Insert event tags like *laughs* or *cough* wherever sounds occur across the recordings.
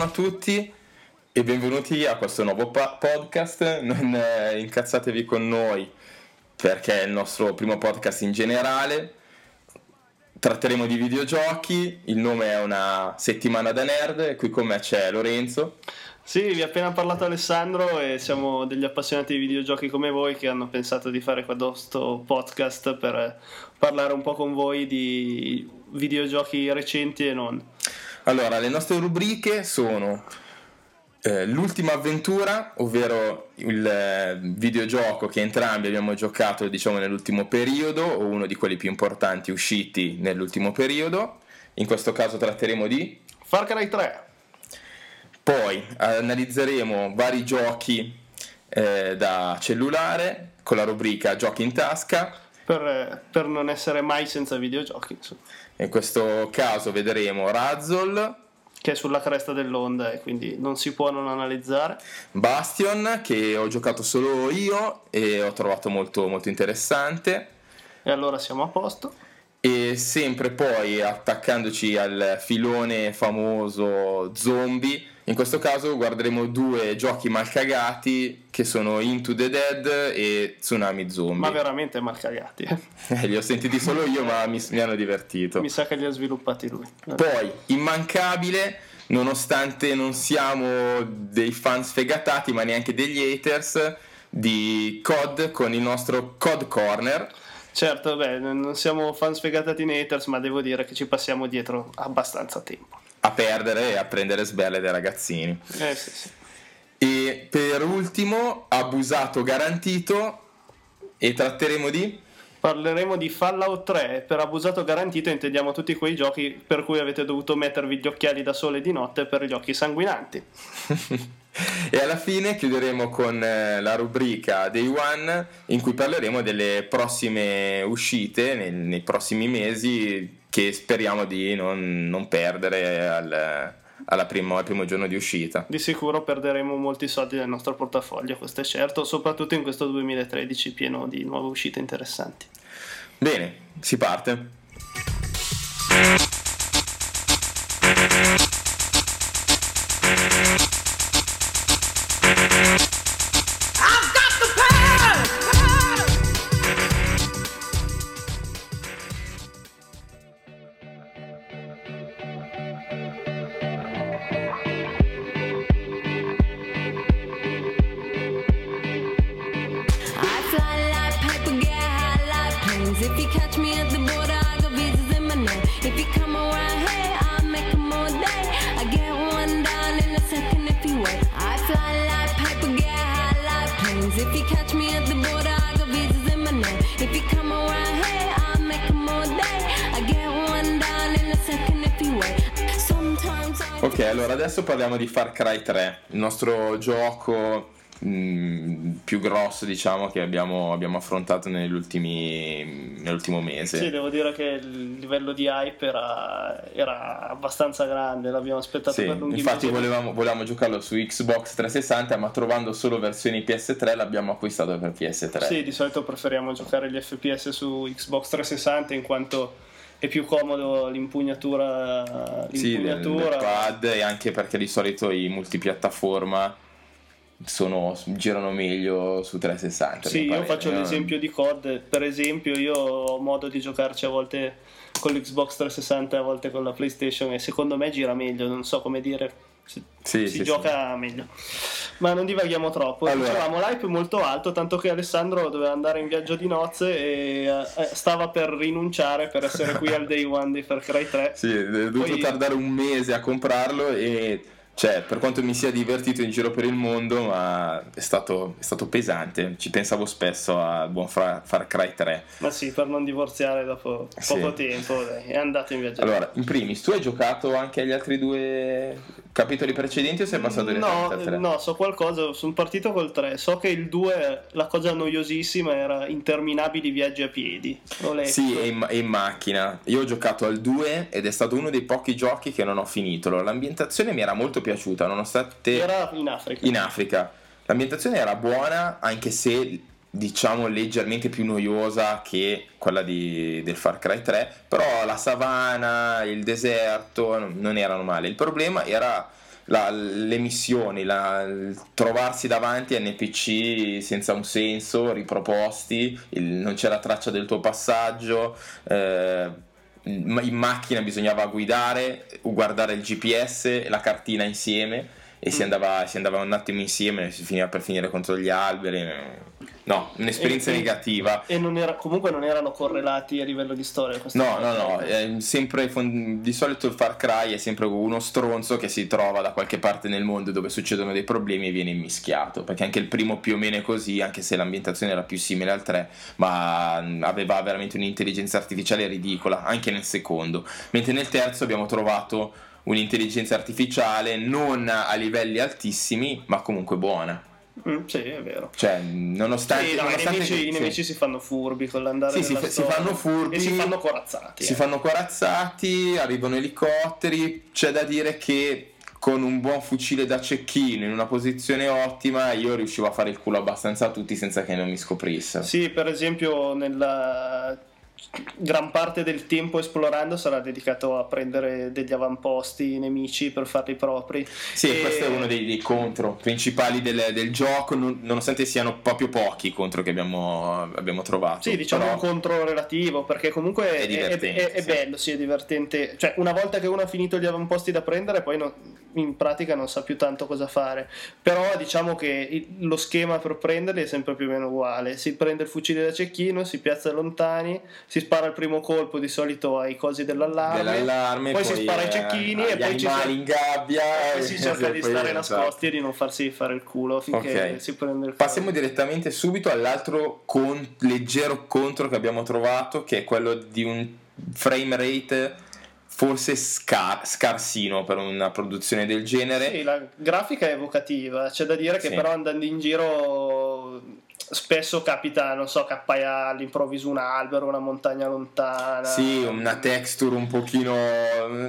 Buongiorno a tutti e benvenuti a questo nuovo pa- podcast. Non eh, incazzatevi con noi perché è il nostro primo podcast in generale. Tratteremo di videogiochi, il nome è una settimana da nerd qui con me c'è Lorenzo. Sì, vi ha appena parlato Alessandro e siamo degli appassionati di videogiochi come voi che hanno pensato di fare questo podcast per parlare un po' con voi di videogiochi recenti e non. Allora, le nostre rubriche sono eh, l'ultima avventura, ovvero il eh, videogioco che entrambi abbiamo giocato diciamo nell'ultimo periodo o uno di quelli più importanti usciti nell'ultimo periodo. In questo caso tratteremo di Far Cry 3. Poi analizzeremo vari giochi eh, da cellulare con la rubrica Giochi in tasca. Per, per non essere mai senza videogiochi. Insomma. In questo caso vedremo Razzle. Che è sulla cresta dell'onda e quindi non si può non analizzare. Bastion, che ho giocato solo io e ho trovato molto, molto interessante. E allora siamo a posto. E sempre poi attaccandoci al filone famoso zombie, in questo caso guarderemo due giochi mal cagati che sono Into the Dead e Tsunami Zombie. Ma veramente mal cagati. *laughs* Eh, li ho sentiti solo io, ma mi, mi hanno divertito. Mi sa che li ha sviluppati lui. Poi, immancabile, nonostante non siamo dei fan sfegatati, ma neanche degli haters, di COD con il nostro COD Corner. Certo, beh, non siamo fan sfegatati in haters, ma devo dire che ci passiamo dietro abbastanza tempo. A perdere e a prendere sbelle dei ragazzini. Eh sì, sì. E per ultimo, abusato garantito, e tratteremo di... Parleremo di Fallout 3. Per abusato garantito intendiamo tutti quei giochi per cui avete dovuto mettervi gli occhiali da sole di notte per gli occhi sanguinanti. *laughs* e alla fine chiuderemo con eh, la rubrica Day One in cui parleremo delle prossime uscite nei, nei prossimi mesi che speriamo di non, non perdere al, primo, al primo giorno di uscita. Di sicuro perderemo molti soldi nel nostro portafoglio, questo è certo, soprattutto in questo 2013 pieno di nuove uscite interessanti. Bene, si parte. Parliamo di Far Cry 3, il nostro gioco mh, mm, più grosso diciamo che abbiamo, abbiamo affrontato nell'ultimo mese. Sì, devo dire che il livello di hype era, era abbastanza grande, l'abbiamo aspettato sì, per lunghi infatti volevamo, volevamo giocarlo su Xbox 360 ma trovando solo versioni PS3 l'abbiamo acquistato per PS3. Sì, di solito preferiamo giocare gli FPS su Xbox 360 in quanto è più comodo l'impugnatura, l'impugnatura. Sì, del pad e anche perché di solito i multipiattaforma sono, girano meglio su 360. Sì, io faccio l'esempio di COD, per esempio io ho modo di giocarci a volte con l'Xbox 360 a volte con la PlayStation e secondo me gira meglio, non so come dire, si, sì, si sì, gioca sì. meglio. Ma non divaghiamo troppo. Allora. Dicevamo l'hype molto alto, tanto che Alessandro doveva andare in viaggio di nozze e eh, stava per rinunciare per essere qui al day one di Far Cry 3. Sì, ho dovuto Poi- tardare un mese a comprarlo e cioè, per quanto mi sia divertito in giro per il mondo, ma è stato, è stato pesante. Ci pensavo spesso al buon Fra- Far Cry 3. Ma sì, per non divorziare dopo Sì. poco tempo, dai, è andato in viaggio. Allora, in primis, tu hai giocato anche agli altri due capitoli precedenti o sei passato direttamente No, al 3? no, so qualcosa, sono partito col 3. So che il 2, la cosa noiosissima era interminabili viaggi a piedi. Sì, e in, e in macchina. Io ho giocato al 2 ed è stato uno dei pochi giochi che non ho finito. L'ambientazione mi era molto piaciuta, nonostante Era in Africa. in Africa. L'ambientazione era buona, anche se diciamo leggermente più noiosa che quella di- del Far Cry 3, però la savana, il deserto non- non erano male. Il problema era la, le missioni, la, trovarsi davanti a NPC senza un senso, riproposti, il, non c'era traccia del tuo passaggio. Eh, in macchina bisognava guidare, guardare il GPS e la cartina insieme e si, mm. andava, si andava un attimo insieme si finiva per finire contro gli alberi No, un'esperienza e, negativa. E non era, comunque non erano correlati a livello di storia. No, no, no, è sempre, di solito il Far Cry è sempre uno stronzo che si trova da qualche parte nel mondo dove succedono dei problemi e viene immischiato, perché anche il primo più o meno è così, anche se l'ambientazione era più simile al 3, ma aveva veramente un'intelligenza artificiale ridicola, anche nel secondo. Mentre nel terzo abbiamo trovato un'intelligenza artificiale non a livelli altissimi, ma comunque buona. Mm, sì, è vero. Cioè, nonostante, sì, no, nonostante i, nemici, che, i nemici si fanno furbi con l'andare sì, si, si, fanno furbi e si fanno corazzati. Si eh. fanno corazzati, arrivano elicotteri. C'è da dire che con un buon fucile da cecchino in una posizione ottima io riuscivo a fare il culo abbastanza a tutti senza che non mi scoprissero. Sì, per esempio nella gran parte del tempo esplorando sarà dedicato a prendere degli avamposti nemici per farli propri. Sì, e... questo è uno dei, dei contro principali del, del, gioco, nonostante siano proprio pochi i contro che abbiamo, abbiamo trovato. Sì, diciamo però... un contro relativo, perché comunque è, è, è, è sì. bello, sì, è divertente. Cioè, una volta che uno ha finito gli avamposti da prendere, poi non, in pratica non sa più tanto cosa fare. Però diciamo che lo schema per prenderli è sempre più o meno uguale. Si prende il fucile da cecchino, si piazza lontani, si spara il primo colpo di solito ai cosi dell'allarme, dell'allarme poi, poi, si spara ai cecchini e poi ci si, in gabbia e si *laughs* cerca di stare nascosti e di non farsi fare il culo finché okay. si prende il Passiamo direttamente subito all'altro con, leggero contro che abbiamo trovato che è quello di un frame rate forse scar- scarsino per una produzione del genere. Sì, la grafica è evocativa, c'è da dire che sì. però andando in giro spesso capita, non so, che appaia all'improvviso un albero, una montagna lontana. Sì, una texture un pochino.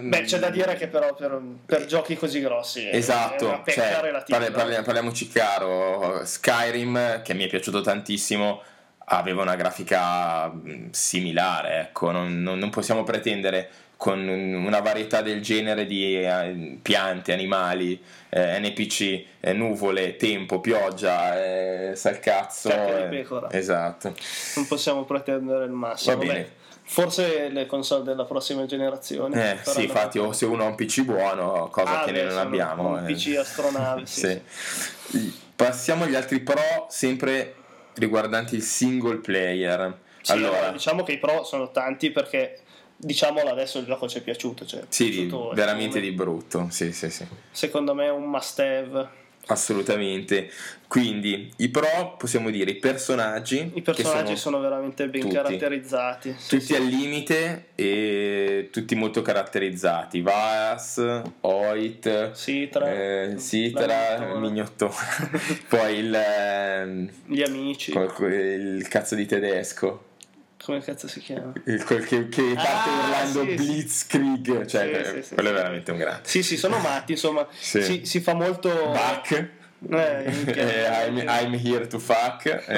Beh, c'è da dire che però per, per giochi così grossi esatto, cioè. Parli, parli, parliamoci chiaro, Skyrim, che mi è piaciuto tantissimo, aveva una grafica similare, ecco, non, non, non possiamo pretendere con una varietà del genere di eh, piante, animali, eh, NPC, eh, nuvole, tempo, pioggia, eh, salcazzo. Cacca di pecora. Esatto. Non possiamo pretendere il massimo. Va bene. Forse le console della prossima generazione. Eh, sì, infatti, o se uno ha un PC buono, cosa ah, che beh, noi non abbiamo. Un eh. PC astronave, *laughs* sì, sì. Passiamo agli altri pro, sempre riguardanti il single player. Sì, allora, diciamo che i pro sono tanti perché diciamolo adesso il gioco ci è piaciuto. Cioè, sì, piaciuto, veramente di brutto. Sì, sì, sì. Secondo me è un must have. Assolutamente. Quindi i pro possiamo dire i personaggi. I personaggi sono, sono, veramente ben tutti, caratterizzati. Sì, tutti sì. al limite e tutti molto caratterizzati. Vas, Oit, Sitra, eh, Sitra Mignottone. *laughs* Poi il, eh, gli amici. Il cazzo di tedesco come cazzo si chiama? Il, quel che, che parte ah, urlando sì, Blitzkrieg, cioè sì, quello è veramente un grande. Sì, sì, sono matti, insomma, si, si, fa molto... Buck. Eh, eh, *laughs* I'm, I'm, here to fuck. *laughs*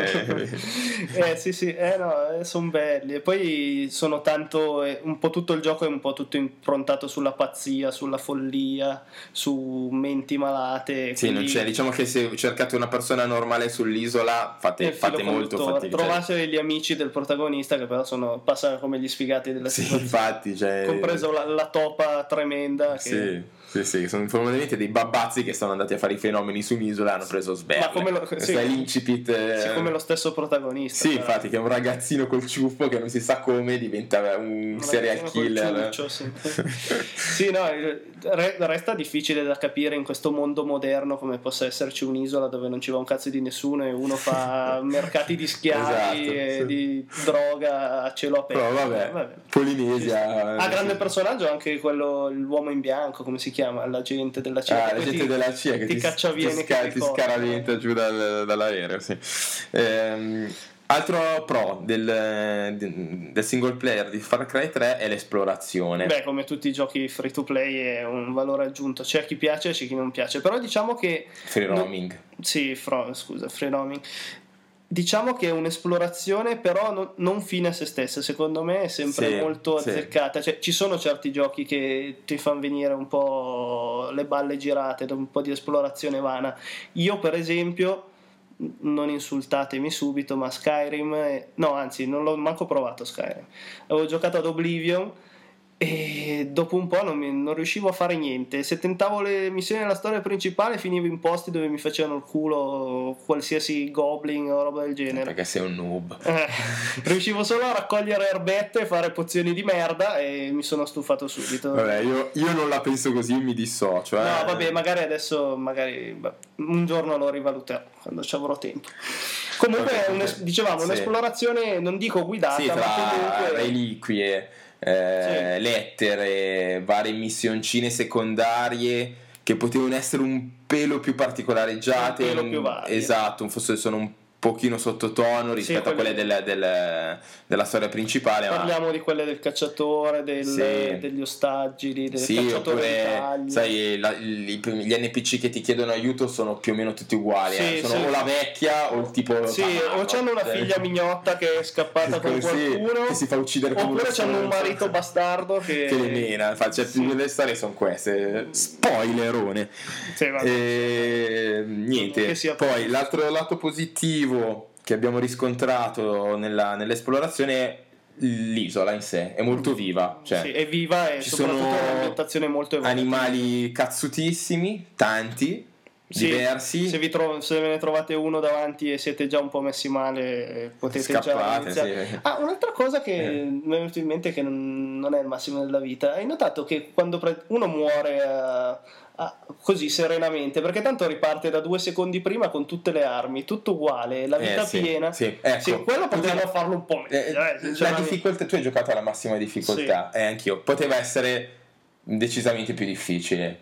Eh, eh sì, sì, eh, no, eh, sono belli. E poi sono tanto. Eh, un po' tutto il gioco è un po' tutto improntato sulla pazzia, sulla follia, su menti malate. Sì, non c'è. Diciamo che se cercate una persona normale sull'isola, fate, fate molto fatica. Trovate gli amici del protagonista che però sono, passano come gli sfigati della sì, infatti, cioè... compreso la, la, topa tremenda. Che... Sì sì, sì, sono probabilmente dei babbazzi che sono andati a fare i fenomeni su un'isola e hanno preso sberle. Ma come lo, Questo sì, è l'incipit. Eh... Sì, come lo stesso protagonista. Sì, però. infatti, che è un ragazzino col ciuffo che non si sa come diventa un, un serial killer. Ciuccio, sì. *laughs* sì, no, resta difficile da capire in questo mondo moderno come possa esserci un'isola dove non ci va un cazzo di nessuno e uno fa *laughs* mercati di schiavi esatto, e sì. di droga a cielo aperto. Però vabbè, vabbè. Polinesia. Ha grande personaggio anche quello, l'uomo in bianco, come si chiama? Chiama l'agente della CIA? Ah, l'agente della CIA che ti, caccia via ti, sca- ti scaraventa giù dal, dall'aereo. Sì. Ehm, altro pro del, del, single player di Far Cry 3 è l'esplorazione. Beh, come tutti i giochi free to play è un valore aggiunto. C'è chi piace e c'è chi non piace. Però diciamo che. Free roaming. No, sì, fro, scusa, free roaming Diciamo che è un'esplorazione, però non, non fine a se stessa, secondo me è sempre Sì, molto sì. azzeccata. Cioè, ci sono certi giochi che ti fanno venire un po' le balle girate, da un po' di esplorazione vana. Io, per esempio, non insultatemi subito, ma Skyrim, no, anzi, non l'ho manco provato Skyrim. Avevo giocato ad Oblivion e dopo un po' non, mi- non riuscivo a fare niente. Se tentavo le missioni della storia principale, finivo in posti dove mi facevano il culo qualsiasi goblin o roba del genere. Perché sei un noob. Eh, *laughs* riuscivo solo a raccogliere erbette e fare pozioni di merda e mi sono stufato subito. Vabbè, io, io non la penso così, mi dissocio. Eh. No, vabbè, magari adesso, magari beh, un giorno lo rivaluterò quando ci avrò tempo. Comunque, Ok, è un- dicevamo, sì. un'esplorazione, non dico guidata, Sì, ma comunque. reliquie, eh, lettere, varie missioncine secondarie che potevano essere un pelo più particolareggiate. Un pelo un- più varie. Esatto, forse sono un pochino sottotono rispetto a quelle- del- del- della storia principale. ma- Parliamo di quelle del cacciatore, del- Sì. degli ostaggi, del Sì, oppure sai, la- gli NPC che ti chiedono aiuto sono più o meno tutti uguali. Sì, eh. Sono sì. o la vecchia o il tipo. Sì, padano, o c'hanno una figlia mignotta che è scappata con *laughs* Sì, qualcuno, che si fa uccidere come oppure c'hanno un marito bastardo che, che le mena, cioè, Sì. le storie sono queste. Spoilerone. Sì. E, niente, Che sia poi l'altro lato positivo che abbiamo riscontrato nella- nell'esplorazione l'isola in sé, è molto viva. Cioè, Sì, è viva e ci soprattutto sono un'ambientazione molto evocativa. animali cazzutissimi, tanti, Sì, diversi. Se, vi tro- se ve ne trovate uno davanti e siete già un po' messi male, eh, potete già Scappate, iniziare. sì. Ah, un'altra cosa che Eh. mi è venuto in mente che non, non è il massimo della vita. Hai notato che quando pre- uno muore ah, così serenamente, perché tanto riparte da due secondi prima con tutte le armi, tutto uguale, la Eh, vita sì, piena. sì, ecco. Sì, quello potevano Poteva- farlo un po' meglio. Eh, eh, la difficoltà, tu hai giocato alla massima difficoltà, e anch'io. Poteva essere decisamente più difficile.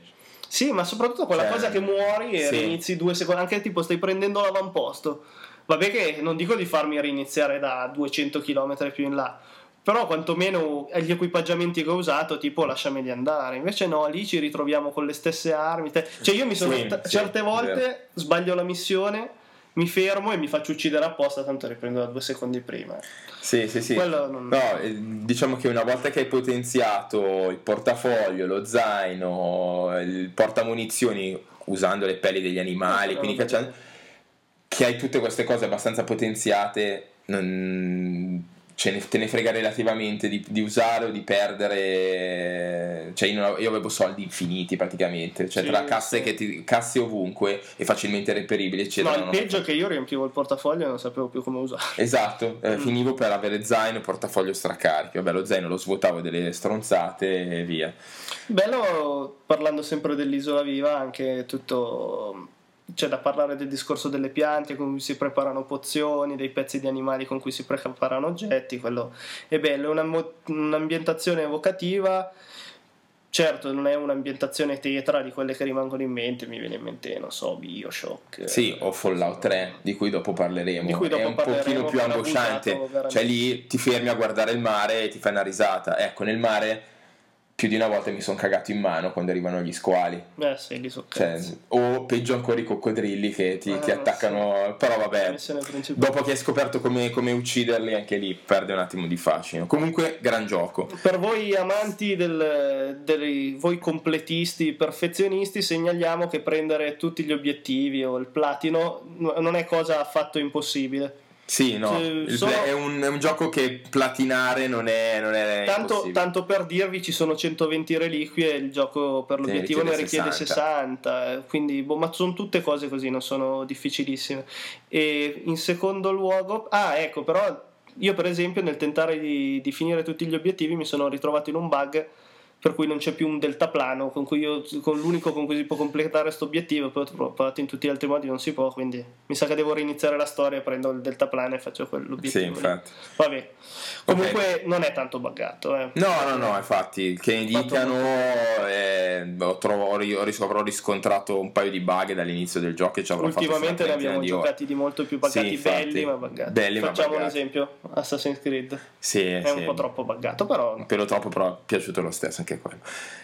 Sì, ma soprattutto quella Cioè, cosa che muori e sì. rinizi due secondi, anche tipo stai prendendo l'avamposto. Vabbè che non dico di farmi riniziare da 200 km più in là, però quantomeno gli equipaggiamenti che ho usato, tipo lasciameli andare. Invece no, lì ci ritroviamo con le stesse armi. te- Cioè io mi sono... Sì, t- sì, certe volte sbaglio la missione, mi fermo e mi faccio uccidere apposta, tanto riprendo da due secondi prima. Sì, sì, sì. Non- No, eh, diciamo che una volta che hai potenziato il portafoglio, lo zaino, il portamunizioni usando le pelli degli animali, No, quindi cacciando, che hai tutte queste cose abbastanza potenziate, non- ne, te ne frega relativamente di, di usare o di perdere. Cioè, io, io avevo soldi infiniti praticamente, cioè Sì, tra casse, sì. che ti, casse ovunque e facilmente reperibili, eccetera. No, il peggio è che io riempivo il portafoglio e non sapevo più come usarlo. Esatto, eh, Mm. finivo per avere zaino e portafoglio stracarichi. Vabbè, lo zaino lo svuotavo delle stronzate e via. Bello, parlando sempre dell'isola viva, anche tutto. C'è da parlare del discorso delle piante con cui si preparano pozioni, dei pezzi di animali con cui si preparano oggetti. Quello è bello, è una un'ambientazione evocativa. Certo, non è un'ambientazione tetra di quelle che rimangono in mente. Mi viene in mente, non so, Bioshock. Sì, o Fallout 3, di cui dopo parleremo. Cui dopo è un parleremo, pochino più angosciante. veramente. Cioè lì ti fermi a guardare il mare e ti fai una risata. Ecco, nel mare più di una volta mi sono cagato in mano quando arrivano gli squali. Eh sì, lì so Cioè, o peggio ancora i coccodrilli che ti, Ah, ti attaccano. Però La vabbè, dopo che hai scoperto come, come ucciderli, anche lì perde un attimo di fascino. Comunque, gran gioco. Per voi amanti del, dei voi completisti, perfezionisti, segnaliamo che prendere tutti gli obiettivi o il platino non è cosa affatto impossibile. Sì, no, Cioè, sono- è, un, è un gioco che platinare non è, non è Tanto, tanto per dirvi, ci sono 120 reliquie il gioco per ne l'obiettivo ne richiede richiede 60. eh, quindi, boh, ma sono tutte cose così, non sono difficilissime. E in secondo luogo, ah, ecco, però io per esempio nel tentare di, di finire tutti gli obiettivi mi sono ritrovato in un bug per cui non c'è più un deltaplano con cui io con l'unico con cui si può completare questo obiettivo poi ho provato in tutti gli altri modi non si può quindi mi sa che devo reiniziare la storia prendo il deltaplano e faccio Sì, quell'obiettivo lì. infatti. vabbè comunque non è tanto buggato eh. No, no, no, infatti, che ne Fatto dicano, eh, ho, trovo- ho ri- ho ris- avrò riscontrato un paio di bug dall'inizio del gioco e ci avrò ultimamente ne abbiamo di ore. giocati di molto più buggati Sì, infatti. belli ma buggati Belli, ma facciamo un buggati. esempio Assassin's Creed Sì, è sì. un po' troppo buggato però Un pelo troppo, però è piaciuto lo stesso anche quello.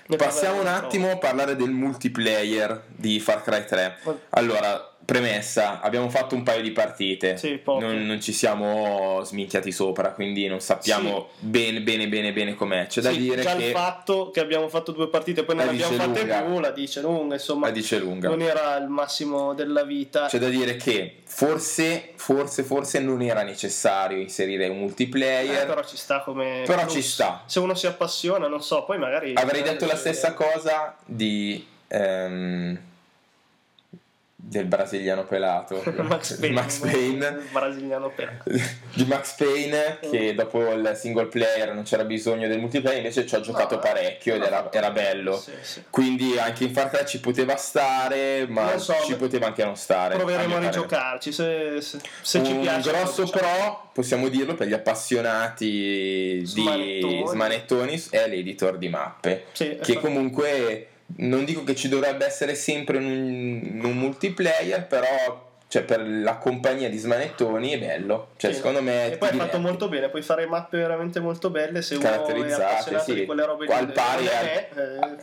Ne Passiamo un attimo a parlare del multiplayer di Far Cry 3. dopo. Allora, premessa, abbiamo fatto un paio di partite, Sì, non, non, ci siamo sminchiati sopra, quindi non sappiamo sì. bene bene bene bene com'è. C'è da sì, dire già che il fatto che abbiamo fatto due partite e poi non abbiamo fatte più la dice lunga, insomma. La dice lunga. Non era il massimo della vita. C'è da dire che forse forse forse non era necessario inserire un multiplayer. Eh, però ci sta come Però plus. ci sta. Se uno si appassiona, non so, poi magari Avrei detto la stessa cosa di ehm, del brasiliano pelato *laughs* Max Payne, Max Payne. brasiliano pelato di Max Payne che dopo il single player non c'era bisogno del multiplayer invece ci ho giocato no, parecchio ed era, era bello sì, sì. quindi anche in Far Cry ci poteva stare ma so, ci poteva anche non stare proveremo a, a rigiocarci se, se, se ci piace un grosso diciamo. però possiamo dirlo per gli appassionati smanettoni. di smanettoni è l'editor di mappe sì, che comunque non dico che ci dovrebbe essere sempre un, un multiplayer, però cioè per la compagnia di smanettoni è bello. Cioè, sì. secondo me. E poi è fatto molto bene, puoi fare mappe veramente molto belle se uno è appassionato sì. di quelle robe Qual pari a... è,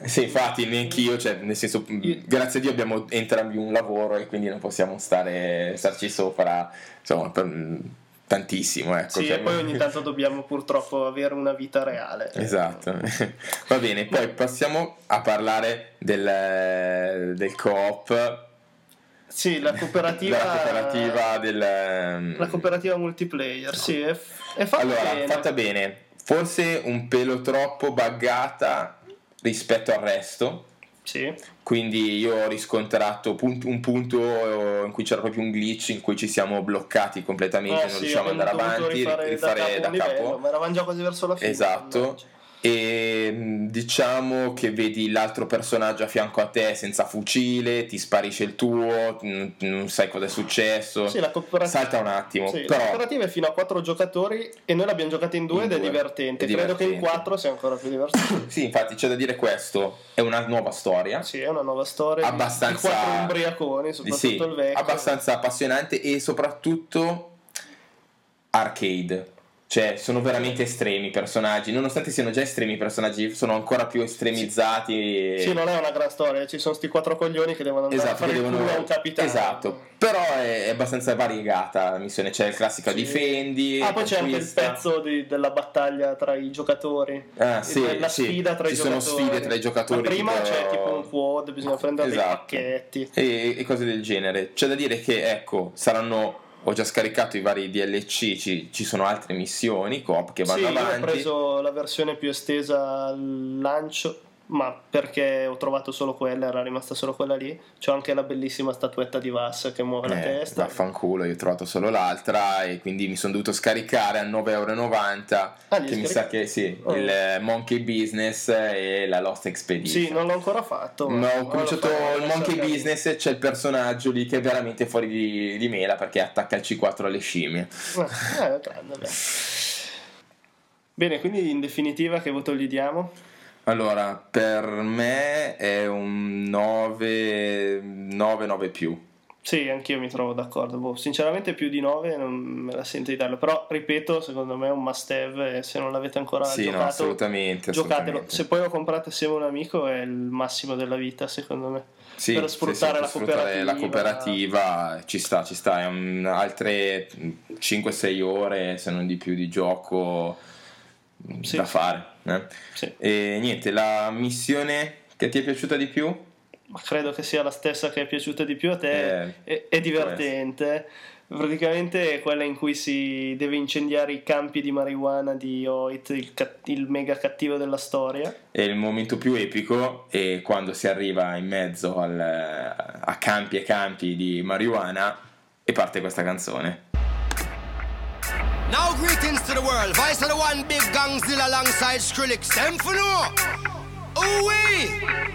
eh... Sì, infatti, neanch'io, cioè, nel senso, io... grazie a Dio abbiamo entrambi un lavoro e quindi non possiamo stare, starci sopra. Insomma, per tantissimo. Ecco, sì, cioè... e poi *laughs* ogni tanto dobbiamo purtroppo avere una vita reale. Esatto. *laughs* Va bene, poi passiamo a parlare del, del co-op. Sì, la *laughs* cooperativa, la cooperativa del... Ehm, la cooperativa multiplayer, sì, è, è fatta allora, bene. fatta bene. Forse un pelo troppo buggata rispetto al resto sì. Quindi io ho riscontrato un punto in cui c'era proprio un glitch in cui ci siamo bloccati completamente, eh, non sì, riusciamo ad andare avanti, rifare, rifare da capo. Da capo. ma eravamo già quasi verso la fine. Esatto e diciamo che vedi l'altro personaggio a fianco a te senza fucile, ti sparisce il tuo, non sai cosa è successo. Sì, cooperativa... Salta un attimo. Sì, però... La cooperativa è fino a 4 giocatori e noi l'abbiamo giocata in due in ed due. è divertente. È Credo divertente. che in 4 sia ancora più divertente. *coughs* sì, infatti c'è da dire questo, è una nuova storia. Sì, è una nuova storia. Abbastanza... Di 4 ubriaconi, soprattutto sì, il vecchio. Abbastanza appassionante e soprattutto arcade cioè, sono veramente estremi i personaggi, nonostante siano già estremi i personaggi, sono ancora più estremizzati. Sì, sì non è una gran storia, ci sono sti quattro coglioni che devono andare esatto, a fare devono... il un capitano. Esatto, però è, abbastanza variegata la missione, c'è il classico sì. difendi. Ah, poi c'è anche il pezzo di, della battaglia tra i giocatori. Ah, sì, la sì. sfida tra ci i giocatori. Ci sono sfide tra i giocatori. Ma prima tipo... c'è tipo un quad, bisogna prendere esatto. dei pacchetti. E, e cose del genere. C'è da dire che, ecco, saranno ho già scaricato i vari DLC, ci, ci sono altre missioni coop che vanno sì, avanti. Io ho preso la versione più estesa al lancio, ma perché ho trovato solo quella, era rimasta solo quella lì. C'ho anche la bellissima statuetta di Vass che muove eh, la testa. Vaffanculo, io ho trovato solo l'altra e quindi mi sono dovuto scaricare a 9,90€. Ah, che mi sa che sì, oh. il Monkey Business e la Lost Expedition. Sì, non l'ho ancora fatto. No, ho cominciato il Monkey Business, c'è il personaggio lì che è veramente fuori di, di mela perché attacca il C4 alle scimmie. Eh, grande, beh. *laughs* Bene, quindi in definitiva che voto gli diamo? Allora, per me è un 9, 9, 9 più. Sì, anch'io mi trovo d'accordo. Boh, sinceramente più di 9 non me la sento di darlo. Però, ripeto, secondo me è un must have. Se non l'avete ancora sì, giocato, no, assolutamente, giocatelo. Assolutamente. Se poi lo comprate assieme a un amico è il massimo della vita, secondo me. Sì, per sfruttare, sì, sì, la, per cooperativa. la cooperativa ci sta, ci sta. È un, altre 5-6 ore, se non di più, di gioco da fare. Eh? Sì. E niente, la missione che ti è piaciuta di più? Ma credo che sia la stessa che è piaciuta di più a te. Eh, è, è, divertente. Praticamente è quella in cui si deve incendiare i campi di marijuana di Oit, il, il mega cattivo della storia. E il momento più epico è quando si arriva in mezzo al, a campi e campi di marijuana e parte questa canzone. Now greetings to the world. Vice of the one big gangzilla alongside Skrillex. Them for no. Ooh wee.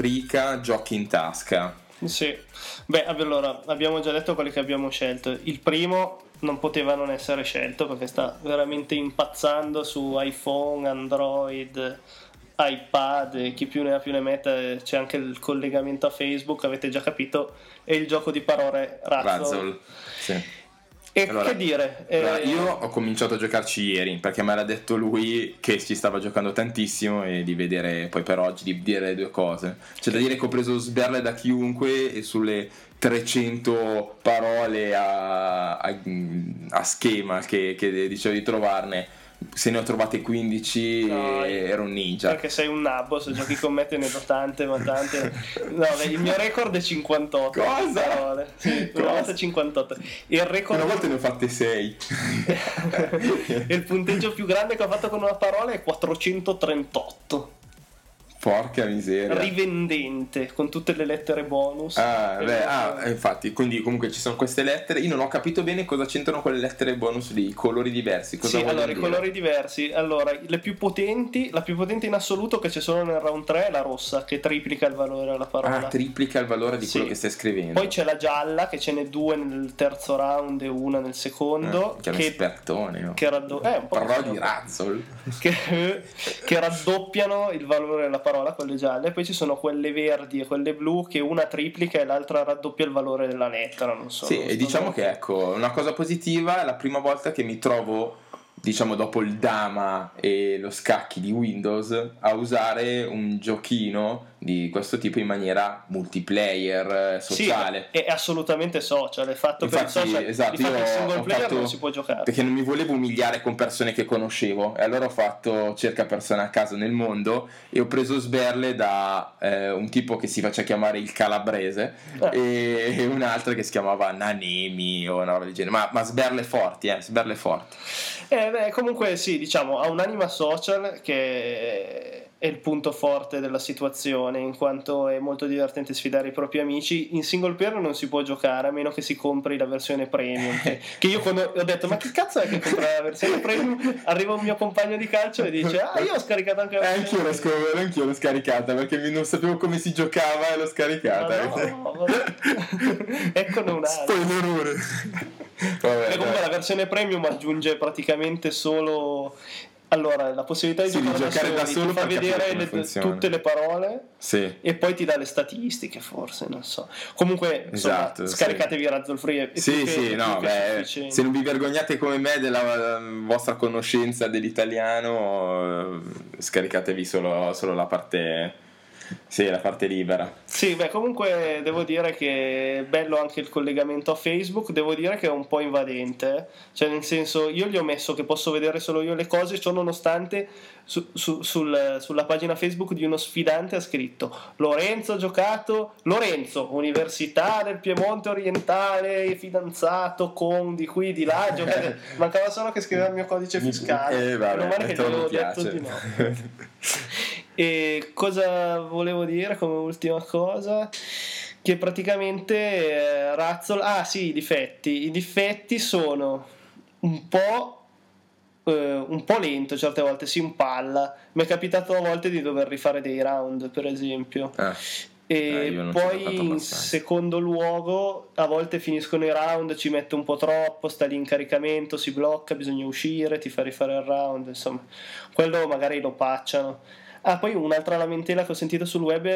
Rubrica Giochi in tasca. Sì, beh, allora abbiamo già detto quelli che abbiamo scelto. Il primo non poteva non essere scelto perché sta veramente impazzando su iPhone, Android, iPad chi più ne ha più ne mette. C'è anche il collegamento a Facebook, avete già capito. È il gioco di parole Razzle. Razzle. Sì. E allora, che dire? Allora, eh... io ho cominciato a giocarci ieri perché mi era detto lui che ci stava giocando tantissimo e di vedere poi per oggi di dire le due cose. C'è da dire che ho preso sberle da chiunque e sulle 300 parole a, a, a schema che, che dicevo di trovarne se ne ho trovate 15 no, ero un ninja. Perché sei un nabbo se giochi con me te ne do tante ma tante. No, il mio record è 58 cosa? Sì, una volta 58 il record una volta ne ho fatte 6 *laughs* il punteggio più grande che ho fatto con una parola è 438 Porca miseria. Rivendente con tutte le lettere bonus. Ah, beh, ah, infatti, quindi comunque ci sono queste lettere. Io non ho capito bene cosa c'entrano quelle lettere bonus lì, i colori diversi. Cosa sì, allora, dire? i colori diversi. Allora, le più potenti, la più potente in assoluto che c'è solo nel round 3 è la rossa, che triplica il valore della parola. Ah, triplica il valore di sì. quello che stai scrivendo. Poi c'è la gialla, che ce n'è due nel terzo round e una nel secondo. Ah, che è un espertone, no? Che raddo- eh, un po' Parlò di Razzle. *laughs* Che, che raddoppiano il valore della parola parola, quelle gialle, poi ci sono quelle verdi e quelle blu che una triplica e l'altra raddoppia il valore della lettera, non so. Sì, non e diciamo che ecco, una cosa positiva è la prima volta che mi trovo diciamo dopo il Dama e lo scacchi di Windows a usare un giochino di questo tipo in maniera multiplayer eh, sociale. sì, è assolutamente social è fatto infatti, per social esatto, io single player fatto, non si può giocare. perché non mi volevo umiliare con persone che conoscevo e allora ho fatto cerca persone a caso nel mondo e ho preso sberle da eh, un tipo che si faccia chiamare il calabrese eh. e un'altra che si chiamava Nanemi o una roba del genere. Ma, ma sberle forti eh sberle forti. Eh, beh, comunque sì diciamo ha un'anima social che è il punto forte della situazione, in quanto è molto divertente sfidare i propri amici. In single player non si può giocare a meno che si compri la versione premium. Che, *laughs* che io quando ho detto, ma che cazzo è che compra la versione premium? Arriva un mio compagno di calcio e dice, ah, io ho scaricato anche la versione anch'io l'ho, sc- anch'io l'ho scaricata perché non sapevo come si giocava e l'ho scaricata. No, *laughs* eccone un altro. Spoilerone. Vabbè, e comunque la versione premium aggiunge praticamente solo allora, la possibilità di sì, giocare, di giocare da, solo, ti fa vedere le, tutte le parole sì. e poi ti dà le statistiche, forse, non so. Comunque, esatto, insomma, scaricatevi sì. Razzle Free. Sì, sì, no, beh, se non vi vergognate come me della vostra conoscenza dell'italiano, eh, scaricatevi solo, solo la parte sì, la parte libera. Sì, beh, comunque devo dire che è bello anche il collegamento a Facebook, devo dire che è un po' invadente, cioè nel senso io gli ho messo che posso vedere solo io le cose, ciò nonostante su, su, sul, sulla pagina Facebook di uno sfidante ha scritto Lorenzo ha giocato, Lorenzo, Università del Piemonte Orientale, fidanzato con di qui di là, giocate. *laughs* mancava solo che scriveva il mio codice fiscale, eh, vabbè, male che gli avevo detto di no. *laughs* E cosa volevo dire come ultima cosa? Che praticamente eh, Razzle... Ah sì, i difetti. I difetti sono un po', eh, un po' lento certe volte, si impalla. Mi è capitato a volte di dover rifare dei round, per esempio. Ah. E eh, poi in secondo luogo a volte finiscono i round, ci mette un po' troppo, sta lì in caricamento, si blocca, bisogna uscire, ti fa rifare il round, insomma, quello magari lo pacciano. Ah, poi un'altra lamentela che ho sentito sul web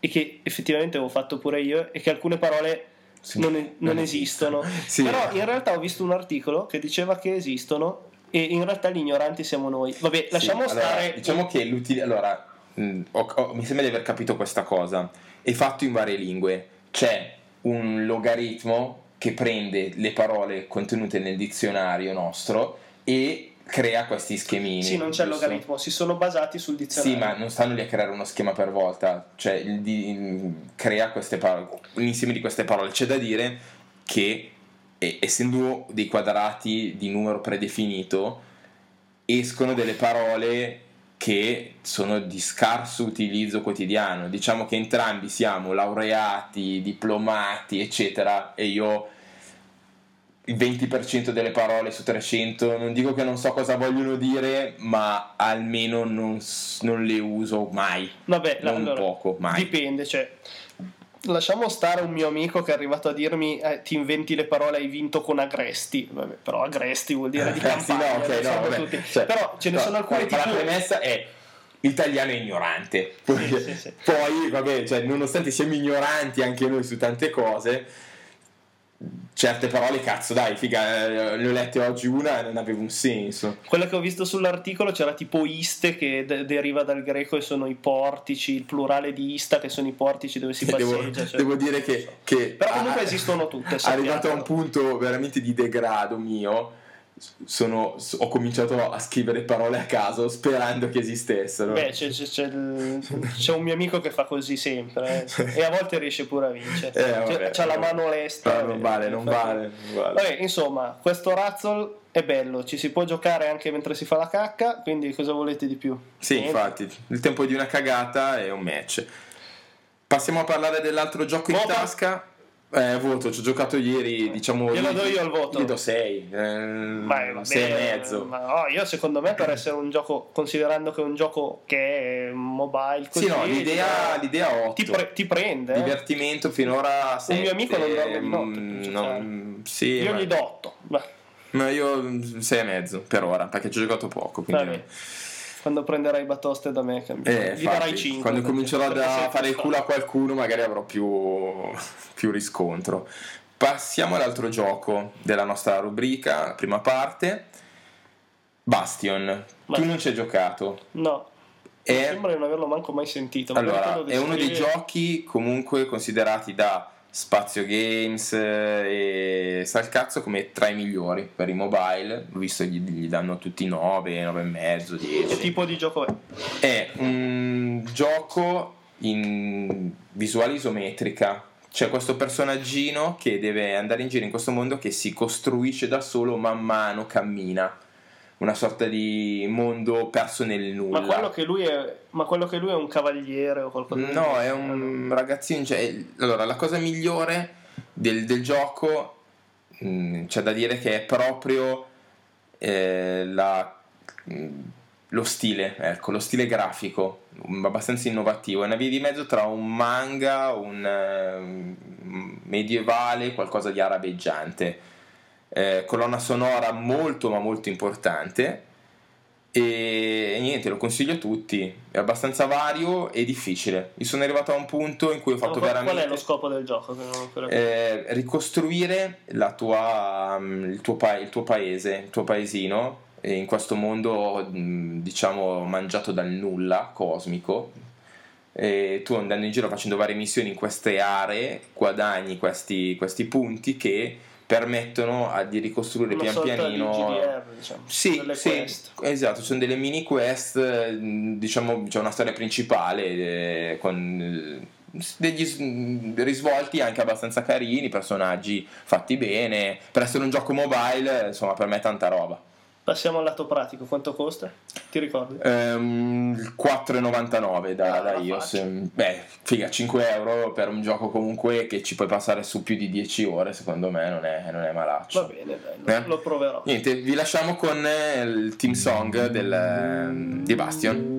e che effettivamente avevo fatto pure io è che alcune parole sì. non, non, esistono. *laughs* sì. Però in realtà ho visto un articolo che diceva che esistono e in realtà gli ignoranti siamo noi. Vabbè, lasciamo sì, stare. Allora, diciamo che l'utile. Allora, mh, ho, ho, mi sembra di aver capito questa cosa. È fatto in varie lingue. C'è un logaritmo che prende le parole contenute nel dizionario nostro e crea questi schemini. Sì, non c'è il logaritmo, si sono basati sul dizionario. Sì, ma non stanno lì a creare uno schema per volta, cioè il di, crea queste parole, un insieme di queste parole. C'è da dire che essendo dei quadrati di numero predefinito, escono delle parole che sono di scarso utilizzo quotidiano. Diciamo che entrambi siamo laureati, diplomati, eccetera, e io il 20% delle parole su 300, non dico che non so cosa vogliono dire, ma almeno non, non le uso mai. Vabbè, non allora, poco, mai. Dipende, cioè lasciamo stare un mio amico che è arrivato a dirmi eh, ti inventi le parole hai vinto con agresti. Vabbè, però agresti vuol dire di *laughs* campagna no, okay, no, vabbè, cioè, però ce ne no, sono alcune tipo... la premessa è l'italiano è ignorante. Poi, sì, sì, sì. poi vabbè cioè, nonostante siamo ignoranti anche noi su tante cose certe parole, cazzo, dai, figa, eh, le ho lette oggi una e non aveva un senso. Quello che ho visto sull'articolo c'era tipo iste che de- deriva dal greco e sono i portici, il plurale di ista che sono i portici dove si *laughs* passeggia. Devo, cioè... devo dire che, che Però comunque a, esistono tutte. *laughs* Arrivato a un punto veramente di degrado mio sono, ho cominciato a scrivere parole a caso sperando che esistessero. Beh, c'è, c'è, c'è, c'è un mio amico che fa così sempre eh, e a volte riesce pure a vincere. Eh, vabbè, c'ha la mano lesta. No, non, vale, non, vale, non vale. Vabbè, insomma, questo razzle è bello, ci si può giocare anche mentre si fa la cacca, quindi cosa volete di più? Sì, Niente. infatti, il tempo di una cagata è un match. Passiamo a parlare dell'altro gioco in Opa. tasca. Eh, voto, ci ho giocato ieri, diciamo... Glielo do io al voto. Gli do 6, eh, 6 e mezzo. Ma no, io secondo me per essere un gioco, considerando che è un gioco che è mobile così... Sì, no, l'idea, l'idea 8. Ti, pre- ti prende. Divertimento finora 7. Un mio amico non dorme di notte. Mm, no, sì, io ma... gli do 8. Ma io 6 e mezzo per ora, perché ci ho giocato poco, quindi... Vabbè quando prenderai batoste da me eh, gli darai 5 quando comincerò a fare il culo a qualcuno magari avrò più, *laughs* più riscontro. Passiamo all'altro gioco della nostra rubrica prima parte. Bastion. Ma tu non ci hai giocato. No. È... sembra di non averlo manco mai sentito allora è uno dei giochi comunque considerati da Spazio Games eh, e Salcazzo come tra i migliori per i mobile, visto gli, gli danno tutti 9, 9,5, 10. Che tipo di gioco è? È un gioco in visuale isometrica, c'è questo personaggino che deve andare in giro in questo mondo che si costruisce da solo man mano cammina una sorta di mondo perso nel nulla. Ma quello che lui è, quello che lui è un cavaliere o qualcosa no, di No, è un ragazzino. Cioè, allora, la cosa migliore del, del gioco mh, mm, c'è da dire che è proprio eh, la, mh, mm, lo stile, ecco, lo stile grafico abbastanza innovativo. È una via di mezzo tra un manga, un uh, medievale, qualcosa di arabeggiante eh, colonna sonora molto ma molto importante e, niente, lo consiglio a tutti, è abbastanza vario e difficile. Mi sono arrivato a un punto in cui ho fatto qual, veramente... Qual è lo scopo del gioco? Eh, ricostruire tua, mm, il, tuo pa- il, tuo paese, il tuo paesino, in questo mondo mm, diciamo mangiato dal nulla cosmico. E tu andando in giro facendo varie missioni in queste aree guadagni questi, questi punti che permettono a, di ricostruire Una pian pianino GDR, diciamo, sì, sì esatto sono delle mini quest diciamo c'è una storia principale eh, con eh, degli risvolti anche abbastanza carini personaggi fatti bene per essere un gioco mobile insomma per me è tanta roba Passiamo al lato pratico, quanto costa? Ti ricordi? Um, 4,99 da, ah, da iOS. Beh, figa, 5 euro per un gioco comunque che ci puoi passare su più di 10 ore, secondo me non è, non è malaccio. Va bene, dai, eh? lo proverò. Niente, vi lasciamo con eh, il team song del, ehm, di Bastion.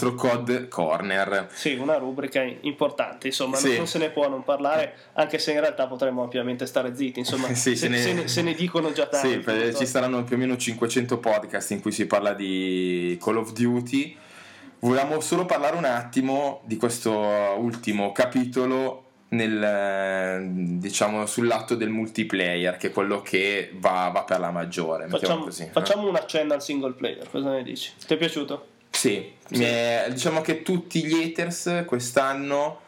Nostro COD Corner. sì, una rubrica importante, insomma, Sì. non se ne può non parlare, anche se in realtà potremmo ampiamente stare zitti, insomma, *laughs* Sì, se, se ne- se ne, se ne dicono già *laughs* tanti. Sì, per- ci saranno più o meno 500 podcast in cui si parla di Call of Duty. Volevamo solo parlare un attimo di questo ultimo capitolo nel, eh, diciamo, sul lato del multiplayer, che è quello che va, va per la maggiore. Facciamo, così, eh. facciamo un accenno al single player, cosa ne dici? Ti è piaciuto? Sì, mi è- diciamo che tutti gli haters quest'anno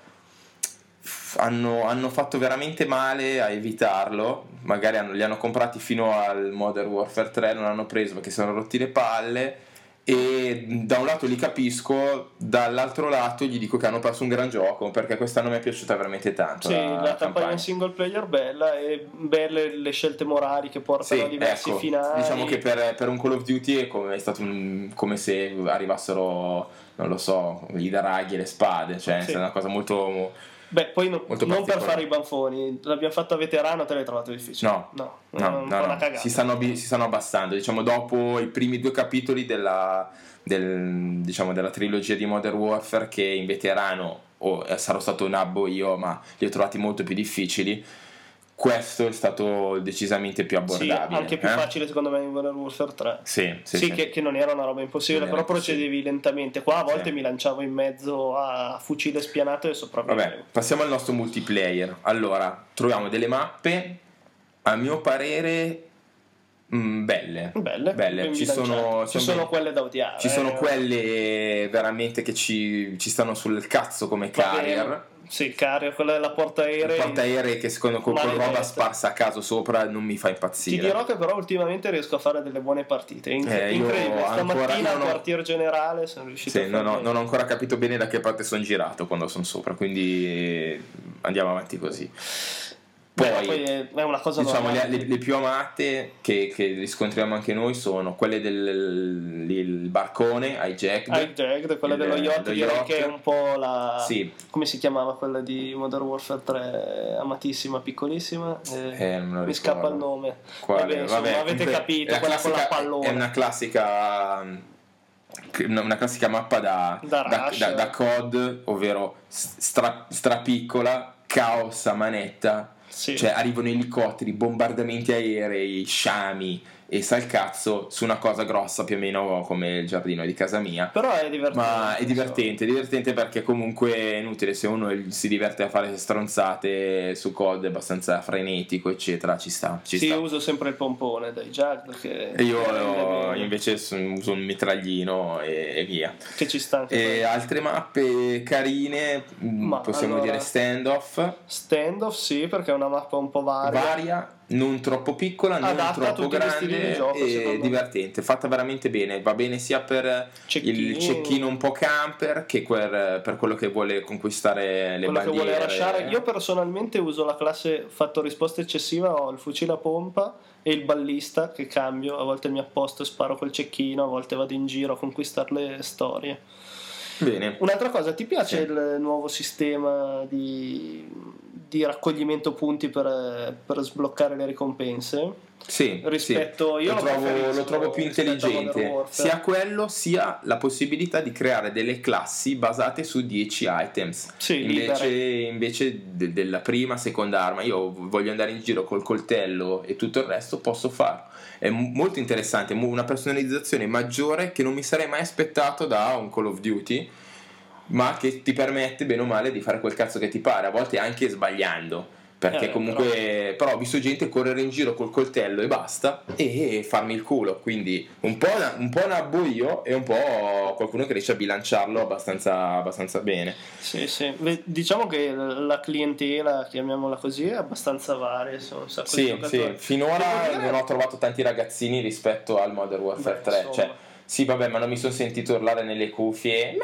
hanno, hanno fatto veramente male a evitarlo. Magari hanno- li hanno comprati fino al Modern Warfare 3, non hanno preso perché si sono rotti le palle. E da un lato li capisco, dall'altro lato gli dico che hanno perso un gran gioco perché quest'anno mi è piaciuta veramente tanto. Sì, la, la campagna in single player bella e belle le scelte morali che portano Sì, a diversi ecco, finali. diciamo che per, per un Call of Duty è come, è stato un- come se arrivassero, non lo so, i daraghi e le spade, cioè Sì. è una cosa molto... Beh, poi no- non per fare i banfoni, l'abbiamo fatto a veterano, te l'hai trovato difficile? No, no, no, un no, no. Si, stanno, si stanno abbassando, diciamo dopo i primi due capitoli della, del- diciamo, della trilogia di Modern Warfare che in veterano, o eh, sarò stato nabbo io, ma li ho trovati molto più difficili, questo è stato decisamente più Sì, abbordabile. anche più eh? facile secondo me in Modern Warfare 3. Sì, sì, Sì, sì. Che, che non era una roba impossibile, però procedevi lentamente. Qua a volte Sì. mi lanciavo in mezzo a fucile spianato e sopravvivevo. Vabbè, passiamo al nostro multiplayer. Allora, troviamo delle mappe, a mio parere, mm, belle. Belle, ben Ci sono, ci sono quelle da odiare. Ci sono eh. quelle veramente che ci, ci stanno sul cazzo come Va bene. Sì, carrier, quella della portaerei. Portaerei che secondo con, con roba sparsa a caso sopra non mi fa Ti impazzire. dirò che però ultimamente riesco a fare delle buone partite. È incre- Eh, incredibile. Stamattina al ho- quartier generale sono riuscito Sì, a non, ho, fare non ho ancora capito bene da che parte sono girato quando sono sopra, quindi andiamo avanti così. Poi, poi è, una cosa diciamo le, le- le più amate che, che riscontriamo anche noi sono quelle del il barcone hijacked Hijacked, quella il- dello yacht, lo direi yacht. che è un po' la. Sì. Come si chiamava quella di Modern Warfare 3? Amatissima, piccolissima. Eh, Eh, mi ricordo. scappa il nome. Quale? Vabbè, insomma, avete capito, quella con la classica- pallone. È una classica una una classica mappa da, Da da, da- da COD, ovvero stra, strapiccola, caos a manetta, Sì. cioè arrivano elicotteri, bombardamenti aerei, sciami e sa il cazzo su una cosa grossa più o meno come il giardino di casa mia. Però è divertente. Ma è divertente, è divertente perché comunque è inutile se uno si diverte a fare stronzate su COD è abbastanza frenetico, eccetera, ci sta. Ci Sì, sta. io uso sempre il pompone dai che, E io ho- bene, invece uso un mitraglino e, e via. che ci sta anche E altre mappe carine, mh, Ma possiamo allora- dire standoff, Standoff sì, perché è una mappa un po' varia. varia, non troppo piccola, non Adatta troppo grande di gioco, e me. divertente, fatta veramente bene, va bene sia per Cecchini. il cecchino un po' camper che per, per quello che vuole conquistare le quello che bandiere. vuole lasciare. Io personalmente uso la classe fatto risposta eccessiva, ho il fucile a pompa e il ballista che cambio, a volte mi apposto e sparo col cecchino, a volte vado in giro a conquistare le storie. Bene. Un'altra cosa, ti piace Sì. il nuovo sistema di, di raccoglimento punti per, per sbloccare le ricompense. Sì, rispetto sì. io lo, trovo, lo trovo più intelligente. Sia quello sia la possibilità di creare delle classi basate su 10 items. Sì, invece, invece de- della prima seconda arma. Io voglio andare in giro col coltello e tutto il resto posso farlo. È m- molto interessante una personalizzazione maggiore che non mi sarei mai aspettato da un Call of Duty ma che ti permette bene o male di fare quel cazzo che ti pare a volte anche sbagliando perché Eh, comunque però. ho visto gente correre in giro col coltello e basta e farmi il culo quindi un po', una- un po' nabbo io e un po' qualcuno che riesce a bilanciarlo abbastanza, abbastanza bene Sì, sì. Diciamo che la clientela, chiamiamola così, è abbastanza varia. Sono un sacco di sì, giocatori. sì, finora dire- non ho trovato tanti ragazzini rispetto al Modern Warfare Beh, 3 insomma. cioè sì vabbè ma non mi sono sentito urlare nelle cuffie "Mamma,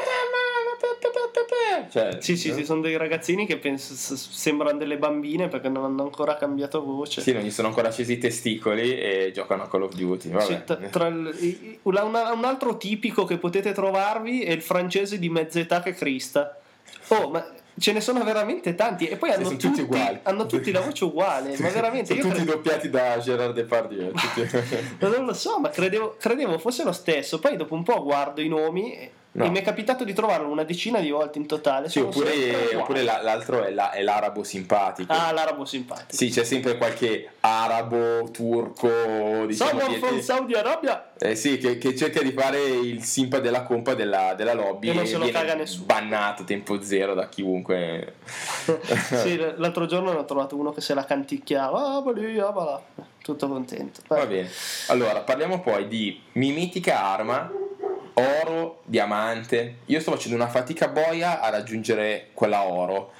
pe". cioè, Sì, sì, sì, sono dei ragazzini che pens- s- sembrano delle bambine perché non hanno ancora cambiato voce. sì, non gli sono ancora accesi i testicoli e giocano a Call of Duty vabbè. Sì, tra- il- una- un altro tipico che potete trovarvi è il francese di mezza età che crista. Oh, ma ce ne sono veramente tanti e poi Sì, hanno, tutti tutti, uguali. hanno tutti la voce uguale, ma veramente *laughs* sono io tutti cre- doppiati da Gerard Depardieu tutti- Ma non lo so, ma credevo, credevo fosse lo stesso. Poi dopo un po' guardo i nomi e, No. e mi è capitato di trovarlo una decina di volte in totale. Sì, oppure, oppure la- l'altro è, la- è l'arabo simpatico. Ah, l'arabo simpatico. Sì, c'è sempre qualche arabo, turco, diciamo Someone from Saudi Arabia. eh sì, che, che cerca di fare il simpa della compa della, della lobby E non se lo caga nessuno. bannato tempo zero da chiunque. *laughs* sì, l'altro giorno ne ho trovato uno che se la canticchiava. Ah, lì, ah, là. Tutto contento. Va bene. Allora, parliamo poi di mimitica arma, oro, diamante. Io sto facendo una fatica boia a raggiungere quella oro.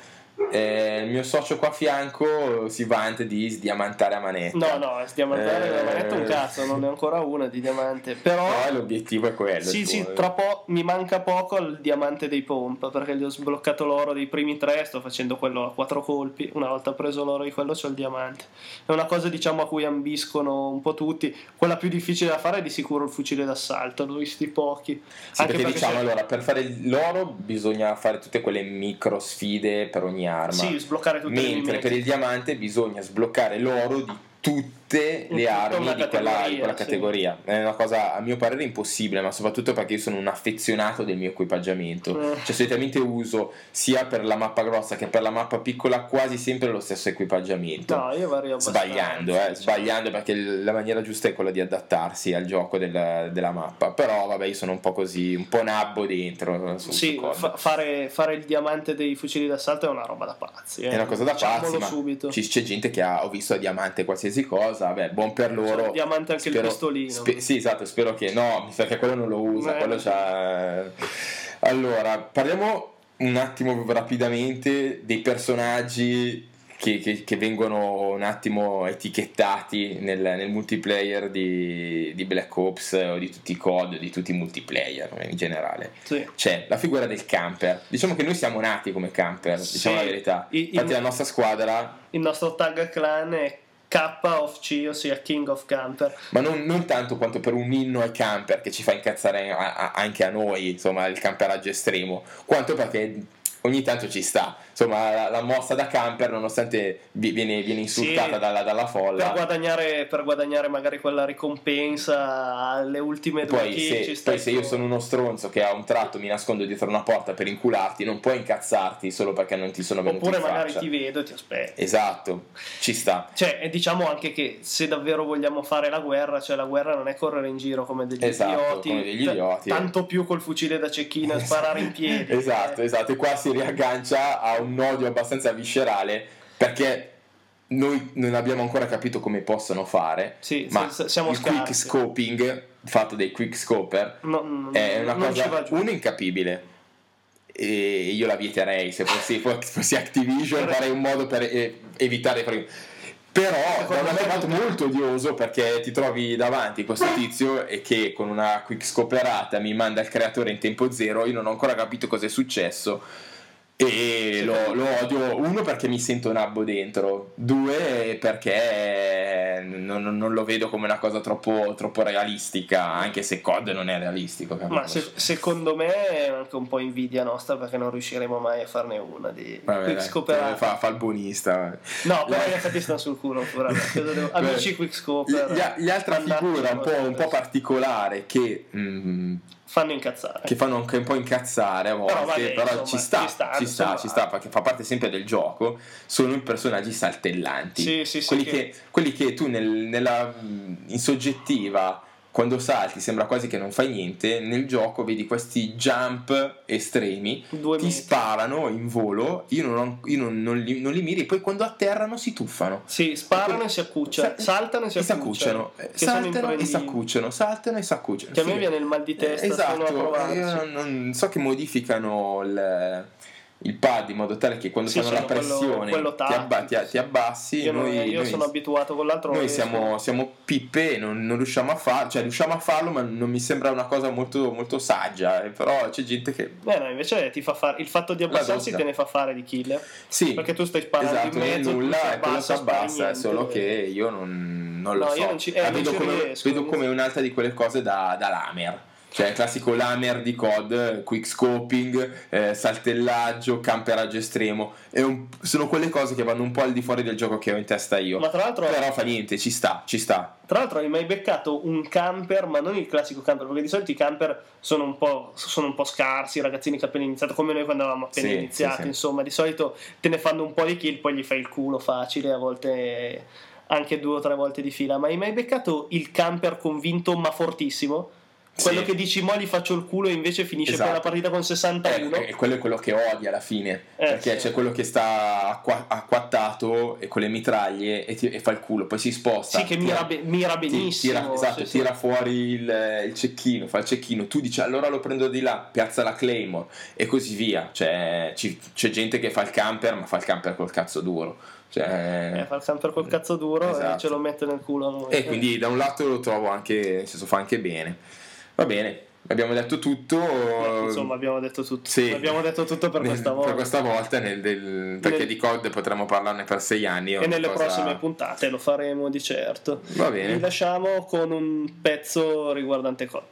Eh, il mio socio qua a fianco si vanta di sdiamantare a manetta. No, no, diamantare Eh. ha detto un cazzo, non ne ho ancora una di diamante. *laughs* Però. Però l'obiettivo è quello. Sì, il sì, tuo. tra po' mi manca poco al diamante dei pompa perché gli ho sbloccato l'oro dei primi tre, sto facendo quello a quattro colpi, una volta preso l'oro di quello c'ho il diamante. È una cosa diciamo a cui ambiscono un po' tutti, quella più difficile da fare è di sicuro il fucile d'assalto, l'ho visti pochi. Sì, perché, diciamo se- allora, per fare l'oro bisogna fare tutte quelle micro sfide per ogni arma. Sì, sbloccare tutte le Mentre mimiche. per il diamante bisogna sbloccare l'oro di tutte le armi di quella, di quella categoria, sì. È una cosa a mio parere impossibile, ma soprattutto perché io sono un affezionato del mio equipaggiamento. Eh. Cioè, solitamente uso sia per la mappa grossa che per la mappa piccola quasi sempre lo stesso equipaggiamento. No, io vario abbastanza. Sbagliando, eh, sbagliando perché la maniera giusta è quella di adattarsi al gioco del- della mappa. Però vabbè, io sono un po' così, un po' nabbo dentro. Su, Sì, su fa- fare, fare il diamante dei fucili d'assalto è una roba da pazzi. eh. È una cosa da Diciamolo pazzi, subito. ci- c'è gente che ha, ho visto a diamante qualsiasi cosa, vabbè, buon per loro. C'è diamante anche il Spero- pistolino. spe- sì, esatto, spero che no, perché quello non lo usa, Eh. quello c'ha... Allora, parliamo un attimo rapidamente dei personaggi che, che- che vengono un attimo etichettati nel, nel multiplayer di, di Black Ops o di tutti i COD, o di tutti i multiplayer in generale. Sì. C'è la figura del camper. Diciamo che noi siamo nati come camper, diciamo Sì. la verità. Infatti i- la nostra squadra, Il nostro tag clan è K of C, ossia King of Camper. ma non, non tanto quanto per un inno ai camper che ci fa incazzare a- a- anche a noi, insomma, il camperaggio estremo, quanto perché ogni tanto ci sta. Insomma, la, la mossa da camper, nonostante vi- viene, viene insultata Sì. dalla, dalla Per folla. guadagnare, per guadagnare magari quella ricompensa alle ultime due Poi se, stai poi se io sono uno stronzo che a un tratto mi nascondo dietro una porta per incularti, non puoi incazzarti solo perché non ti sono venuto Oppure magari ti vedo e ti aspetto. Esatto, ci sta. Cioè, e diciamo anche che se davvero vogliamo fare la guerra, cioè la guerra non è correre in giro come degli Esatto, idioti, come degli t- idioti. tanto più col fucile da cecchina e sparare in *laughs* piedi. esatto, Eh, esatto. E qua si riaggancia a un odio abbastanza viscerale perché noi non abbiamo ancora capito come possono fare. Sì, ma se- siamo il quick scoping fatto dai quick scoper no, no, è una cosa uno incapibile. E io la vieterei se fossi, *laughs* fossi Activision farei un modo per eh, evitare però Secondo da una parte molto odioso perché ti trovi davanti questo tizio e che con una quick scoperata mi manda il creatore in tempo zero io non ho ancora capito cosa è successo e lo, lo odio, uno perché mi sento nabbo dentro, due perché non, non- lo vedo come una cosa troppo, troppo realistica, anche se COD non è realistico. Ma capito? se- secondo me è anche un po' invidia nostra perché non riusciremo mai a farne una di Vabbè, dai, fa, fa il buonista. No, però in effetti stanno sul culo ancora. Devo- *laughs* Amici quick scoper. Gli, gli altra mandati figura un po', un po' particolare che, mm, fanno incazzare. che fanno anche un po' incazzare a volte, Però però, vabbè, insomma, ci sta, ci sta, ci sta, ci sta, perché fa parte sempre del gioco, sono i personaggi saltellanti. Sì, sì, sì, quelli, che- che... quelli che tu nel- nella, in soggettiva, quando salti, sembra quasi che non fai niente, nel gioco vedi questi jump estremi, Due ti metri. sparano in volo, io, non, ho- io non- non li, non li miri, e poi quando atterrano si tuffano. Sì, sparano e si accucciano, Sa- saltano e si accucciano. eh, saltano e si accucciano, saltano e si accucciano. Che a me viene il mal di testa Eh, esatto, io non, non- so che modificano il, il pad in modo tale che quando Sì, fanno la sono quello- pressione quello ti, abba- ti- ti abbassi. Io, noi, io noi- sono abituato con l'altro. noi siamo, siamo pippe, non, non riusciamo a farlo, cioè riusciamo a farlo, ma non mi sembra una cosa molto, molto saggia. eh, Però c'è gente che. Eh no, invece ti fa fare il fatto di abbassarsi te ne fa fare di killer. Sì, Perché tu stai sparando esatto, in mezzo, tu nulla e quello si abbassa, è solo che io non, non lo No, so. non ci- eh, non vedo come, riesco, vedo come un'altra di quelle cose da, da lamer. Cioè il classico lamer di COD, quick scoping, eh, saltellaggio, camperaggio estremo. Un- sono quelle cose che vanno un po' al di fuori del gioco che ho in testa io. Ma tra l'altro, Però fa niente, ci sta, ci sta. tra l'altro hai mai beccato un camper, ma non il classico camper, perché di solito i camper sono un po', sono un po' scarsi, i ragazzini che appena iniziato, come noi quando avevamo appena Sì, iniziato, sì, sì. insomma, di solito te ne fanno un po' di kill, poi gli fai il culo facile, a volte anche due o tre volte di fila. Ma hai mai beccato il camper convinto ma fortissimo? Quello Sì. che dici mo gli faccio il culo e invece finisce Esatto. poi la partita con 61? Eh, e quello è quello che odi alla fine Eh, perché sì. c'è quello che sta acqua- acquattato e con le mitraglie e, ti- e fa il culo poi si sposta Sì, che tira- mira, be- mira benissimo. tira, esatto, sì, tira fuori il, il cecchino fa il cecchino tu dici allora lo prendo di là piazza la Claymore e così via cioè, ci- c'è gente che fa il camper ma fa il camper col cazzo duro cioè, Eh, fa il camper col cazzo duro e Esatto. ce lo mette nel culo a noi. e quindi da un lato lo trovo anche nel senso fa anche bene va bene abbiamo detto tutto Insomma, abbiamo detto tutto. Sì. Abbiamo detto tutto per questa volta. Per questa volta, nel- del- perché Nel- di COD potremmo parlarne per sei anni. E nelle cosa- prossime puntate lo faremo di certo. Va bene. Vi lasciamo con un pezzo riguardante COD.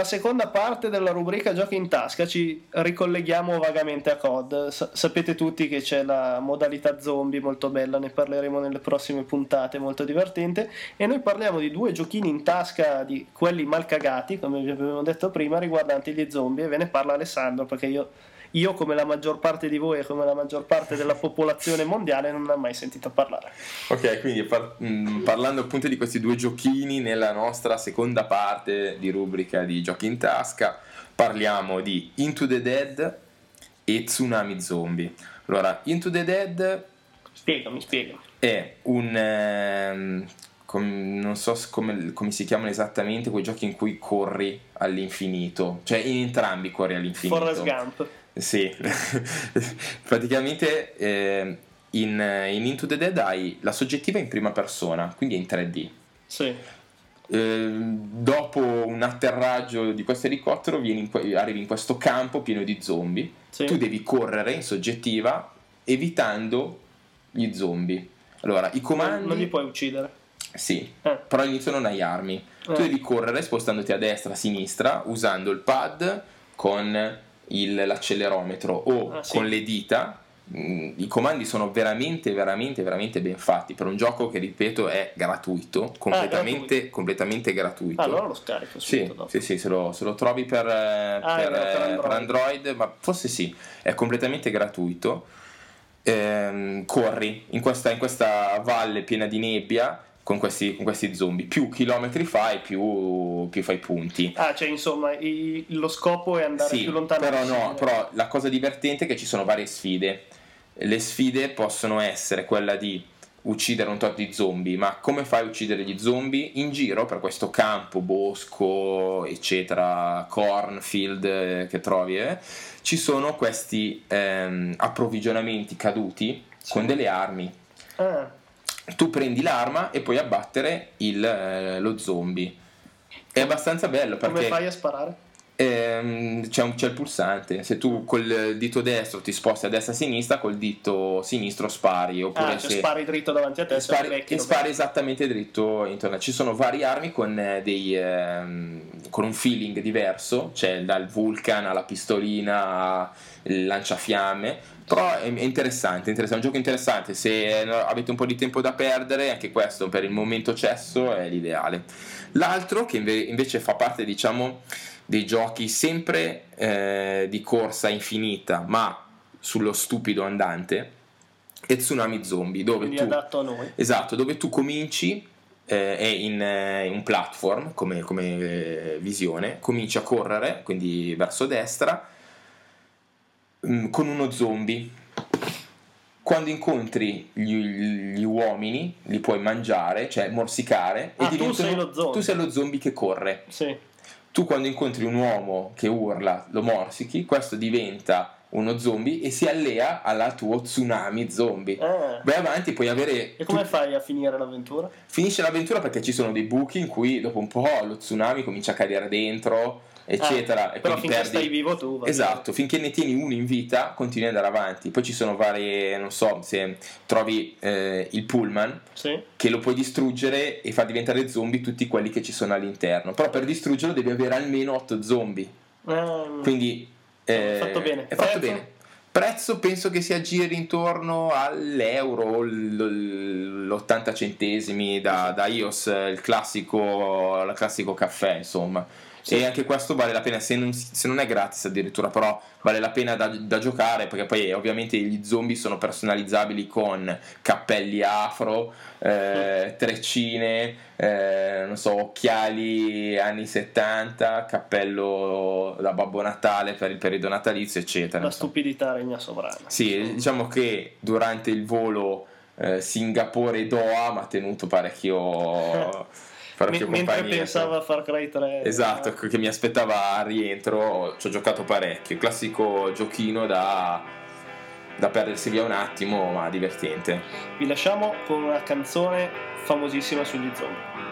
La seconda parte della rubrica Giochi in tasca ci ricolleghiamo vagamente a COD. Sa- sapete tutti che c'è la modalità zombie molto bella, ne parleremo nelle prossime puntate, molto divertente. E noi parliamo di due giochini in tasca di quelli mal cagati, come vi abbiamo detto prima, riguardanti gli zombie. E ve ne parla Alessandro perché io. Io, come la maggior parte di voi e come la maggior parte della popolazione mondiale, non ho mai sentito parlare. Ok, quindi par- mh, parlando appunto di questi due giochini nella nostra seconda parte di rubrica di giochi in tasca, parliamo di Into the Dead e Tsunami Zombie. Allora, Into the Dead Spiegami, spiegami. è un... ehm, com- non so come, come si chiamano esattamente quei giochi in cui corri all'infinito, cioè in entrambi corri all'infinito. Forrest Gump. Sì, *laughs* praticamente eh, in, in Into the Dead hai la soggettiva in prima persona, quindi è in 3D. Sì. Eh, dopo un atterraggio di questo elicottero vieni in que- arrivi in questo campo pieno di zombie. Sì. Tu devi correre in soggettiva evitando gli zombie. Allora, i comandi... Non li puoi uccidere. Sì, Eh. però all'inizio non hai armi. Tu Eh. devi correre spostandoti a destra, a sinistra, usando il pad con il- l'accelerometro o Ah, sì. con le dita. Mm, I comandi sono veramente, veramente, veramente ben fatti per un gioco che, ripeto, è gratuito, completamente, gratuito. completamente gratuito. Ah, allora lo scarico Sì, dopo. sì, sì, se lo, se lo trovi per, eh, Ah, per, per eh, per Android. Android, ma forse sì, è completamente gratuito. Ehm, corri in questa, in questa valle piena di nebbia con questi, con questi zombie. Più chilometri fai, più, più fai punti. Ah, cioè insomma i- lo scopo è andare Sì, più lontano però no, però la cosa divertente è che ci sono varie sfide. Le sfide possono essere quella di uccidere un tot di zombie, ma come fai a uccidere gli zombie? In giro per questo campo, bosco, eccetera, cornfield eh, che trovi, eh, ci sono questi ehm, approvvigionamenti caduti con delle armi. Ah, Tu prendi l'arma e puoi abbattere il, eh, lo zombie. È abbastanza bello come perché fai a sparare? Ehm, c'è, un- c'è il pulsante, se tu col dito destro ti sposti a destra e a sinistra, col dito sinistro spari. Oppure Ah, cioè se spari dritto davanti a te, spari, e spari esattamente dritto intorno. Ci sono varie armi con, eh, dei, ehm, con un feeling diverso, c'è dal Vulcan alla pistolina al lanciafiamme. Però è, interessante, è un gioco interessante. Se eh, avete un po' di tempo da perdere, anche questo per il momento cesso è l'ideale. L'altro, che inve- invece fa parte, diciamo, dei giochi sempre eh, di corsa infinita, ma sullo stupido andante, è Tsunami Zombie, dove quindi tu, adatto a noi. esatto, dove tu cominci, eh, è in, eh, in un platform come, come, eh, visione, cominci a correre, quindi verso destra, mm, con uno zombie. Quando incontri gli, gli uomini, li puoi mangiare, cioè morsicare, Ah, e tu sei lo zombie. tu sei lo zombie che corre Sì. Tu quando incontri un uomo che urla, lo morsichi, questo diventa uno zombie e si allea alla tuo tsunami zombie. Ah. Vai avanti, puoi avere. E come tu- fai a finire l'avventura? Finisce l'avventura perché ci sono dei buchi in cui dopo un po' lo tsunami comincia a cadere dentro, eccetera. Ah, e però finché perdi- stai vivo tu. va Esatto, finché ne tieni uno in vita, continui ad andare avanti. Poi ci sono varie, non so, se trovi eh, il pullman. Sì. che lo puoi distruggere e far diventare zombie tutti quelli che ci sono all'interno. Però per distruggerlo devi avere almeno 8 zombie. Ah, Quindi eh, È fatto bene. È fatto Prezzo? bene. Prezzo penso che si aggiri intorno all'euro, l- l'80 centesimi da, da iOS, il classico, il classico caffè, insomma. Sì. E anche questo vale la pena, se non, se non è gratis addirittura, però vale la pena da, da giocare perché poi ovviamente gli zombie sono personalizzabili con cappelli afro, eh, treccine, eh, non so, occhiali anni 70, cappello da Babbo Natale per il periodo natalizio, eccetera. la stupidità regna sovrana. Sì, diciamo che durante il volo eh, Singapore-Doha mi ha tenuto parecchio, *laughs* Me- mentre pensava a Far Cry 3. Esatto, eh, che mi aspettava a rientro, ci ho giocato parecchio. Classico giochino da, da perdersi via un attimo, ma divertente. Vi lasciamo con una canzone famosissima sugli zombie.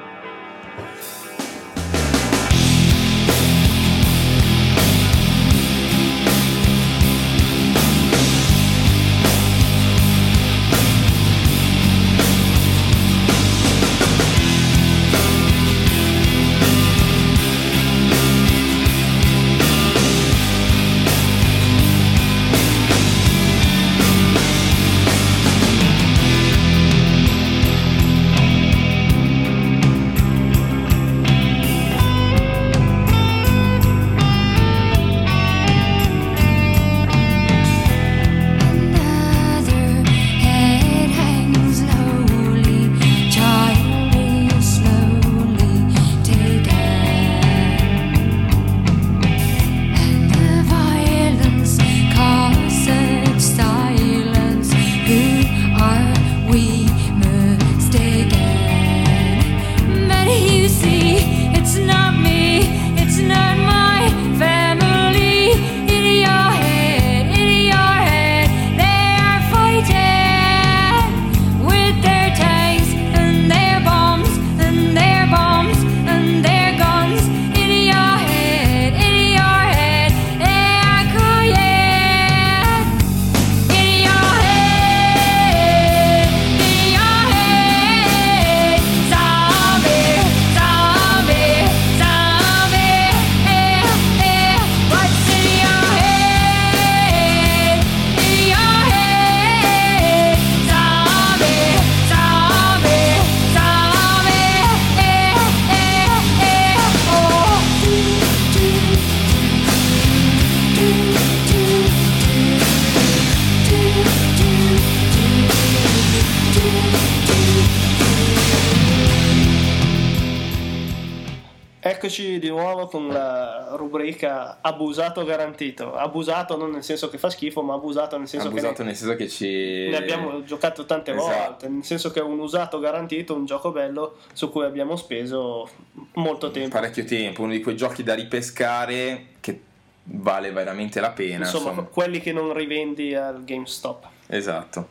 Abusato garantito. Abusato non nel senso che fa schifo, ma abusato nel senso Abusato che nel senso che ci... ne, ne abbiamo giocato tante Esatto. volte. Nel senso che è un usato garantito, un gioco bello su cui abbiamo speso molto tempo. parecchio tempo, uno di quei giochi da ripescare che vale veramente la pena. Insomma, insomma. quelli che non rivendi al GameStop. Esatto.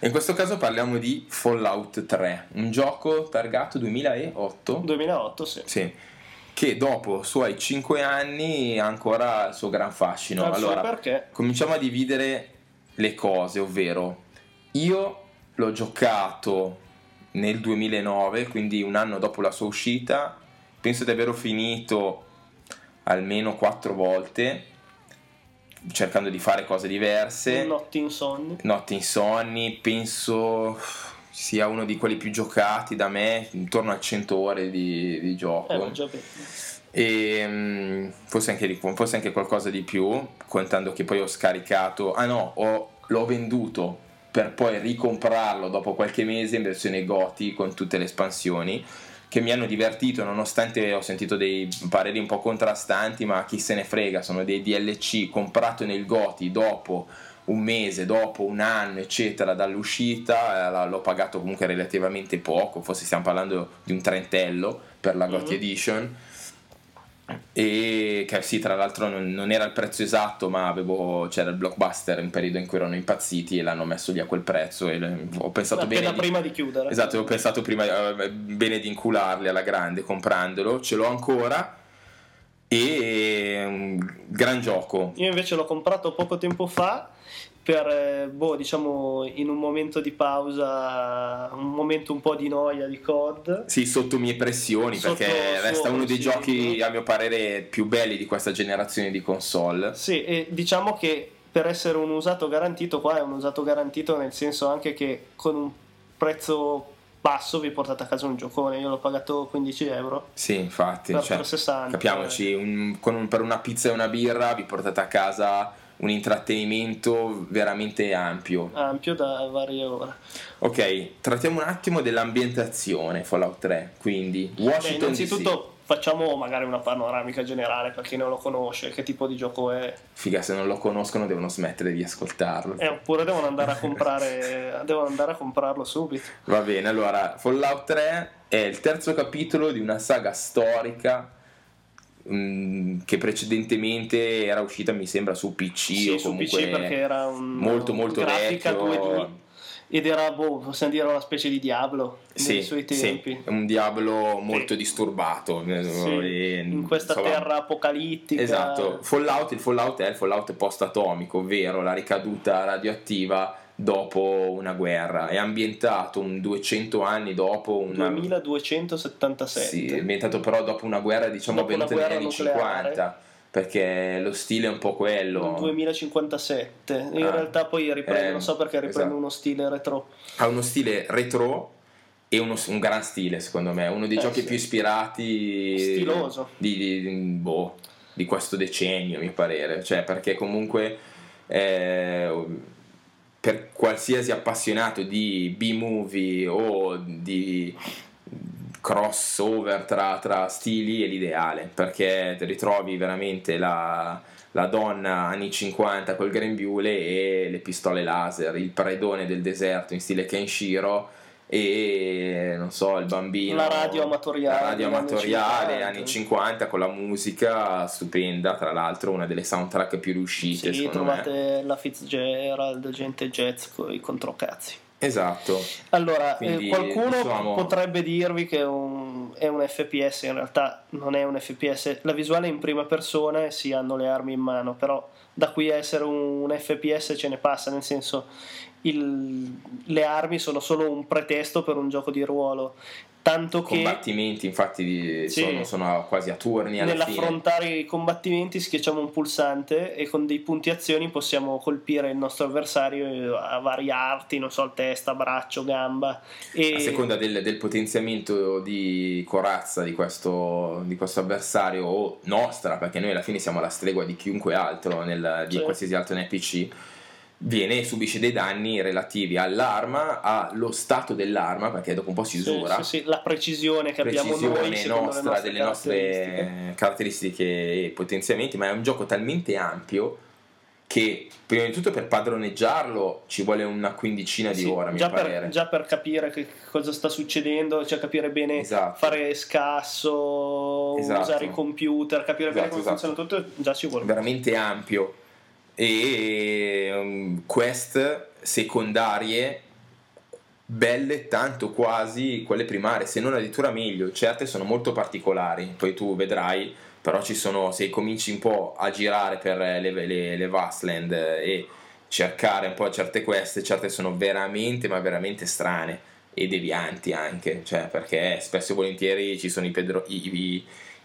In questo caso parliamo di Fallout 3, un gioco targato 2008. 2008, sì. Sì. Che dopo suoi 5 anni ha ancora il suo gran fascino. Suo allora, perché? cominciamo a dividere le cose, ovvero io l'ho giocato nel 2009, quindi un anno dopo la sua uscita, penso di averlo finito almeno 4 volte, cercando di fare cose diverse. Notti insonni. Notti insonni, penso sia uno di quelli più giocati da me, intorno a 100 ore di, di gioco. Eh. E mm, forse anche, forse anche qualcosa di più, contando che poi ho scaricato. Ah no, ho- l'ho venduto per poi ricomprarlo dopo qualche mese in versione GOTI con tutte le espansioni. Che mi hanno divertito, nonostante ho sentito dei pareri un po' contrastanti, ma chi se ne frega, sono dei DLC comprato nel GOTI dopo un mese, dopo un anno, eccetera, dall'uscita. eh, L'ho pagato comunque relativamente poco, forse stiamo parlando di un trentello per la GOTI Mhm. Edition e che sì tra l'altro non, non era il prezzo esatto ma avevo, c'era il blockbuster in periodo in cui erano impazziti e l'hanno messo lì a quel prezzo e ho pensato Appena bene di, prima di chiudere. esatto ho pensato prima eh, bene di incularli alla grande comprandolo ce l'ho ancora e un gran gioco Io invece l'ho comprato poco tempo fa per, eh, boh, diciamo, in un momento di pausa, un momento un po' di noia di COD. sì sotto mie pressioni Sotto perché suo resta uno dei giochi a mio parere più belli di questa generazione di console Sì, e diciamo che per essere un usato garantito, qua è un usato garantito nel senso anche che con un prezzo basso vi portate a casa un giocone. Io l'ho pagato 15 euro. Sì, infatti, Per cioè, 360, capiamoci, un- con un- per una pizza e una birra vi portate a casa un intrattenimento veramente ampio. ampio da varie ore. Ok, trattiamo un attimo dell'ambientazione Fallout 3, quindi Beh, Washington innanzitutto facciamo magari una panoramica generale per chi non lo conosce, che tipo di gioco è. DC. Figa, se non lo conoscono devono smettere di ascoltarlo. Eh, oppure devono andare a *laughs* comprare devono andare a comprarlo subito. Va bene, allora, Fallout 3 è il terzo capitolo di una saga storica che precedentemente era uscita, mi sembra, su PC Sì, o su comunque PC perché era un molto, molto grafica vecchio. 2D ed era boh, possiamo dire una specie di Diablo Sì, nei suoi tempi. sì, un diavolo molto disturbato. eh, Sì, e, in questa insomma, terra apocalittica. Esatto, Fallout, il Fallout è il Fallout post-atomico, ovvero la ricaduta radioattiva dopo una guerra. È ambientato un 200 anni dopo una... 2277. Sì, è ambientato però dopo una guerra diciamo Dopo avvenuta negli anni nucleare. 50, perché lo stile è un po' quello. Nel 2057. In Ah, realtà poi riprende, eh, non so perché riprende esatto. uno stile retro. ha uno stile retro e uno- un gran stile secondo me uno dei Eh, giochi sì. più ispirati Stiloso. di, di- boh, di questo decennio a mio parere cioè perché comunque eh, per qualsiasi appassionato di B-movie o di crossover tra, tra stili è l'ideale perché ritrovi veramente la, la donna anni 50 col grembiule e le pistole laser, il predone del deserto in stile Kenshiro e non so il bambino La radio amatoriale la radio degli anni amatoriale 50. anni 50 con la musica stupenda tra l'altro una delle soundtrack più riuscite Sì, secondo me trovate la Fitzgerald, gente jazz con i controcazzi. esatto Allora, eh, Quindi, qualcuno diciamo- potrebbe dirvi che è un, è un FPS, in realtà non è un FPS. La visuale è in prima persona e si hanno le armi in mano, però da qui a essere un, FPS ce ne passa, nel senso il- le armi sono solo un pretesto per un gioco di ruolo. Tanto che combattimenti infatti di- Sì. sono, sono quasi a turni alla fine nell'affrontare i combattimenti schiacciamo un pulsante e con dei punti azioni possiamo colpire il nostro avversario a vari arti, non so, testa, braccio, gamba. E a seconda del, del potenziamento di corazza di questo, di questo avversario o nostra, perché noi alla fine siamo alla stregua di chiunque altro, nel, di Sì. qualsiasi altro NPC, viene, subisce dei danni relativi all'arma, allo stato dell'arma, perché dopo un po' si Sì, usura. sì, sì, la precisione che abbiamo noi precisione nostra, nostre delle nostre caratteristiche. e potenziamenti, ma è un gioco talmente ampio che prima di tutto per padroneggiarlo ci vuole una quindicina di Sì, ore, già, per, già per capire che cosa sta succedendo, cioè capire bene Esatto. fare scasso, Esatto. usare i computer, capire bene Esatto, come esatto. funziona tutto, già ci vuole. veramente ampio e um, quest secondarie belle tanto quasi quelle primarie se non addirittura meglio. Certe sono molto particolari poi tu vedrai però ci sono se cominci un po' a girare per le, le, le Vastland e cercare un po' certe quest certe sono veramente ma veramente strane e devianti anche. Cioè perché spesso e volentieri ci sono i, pedro- i- i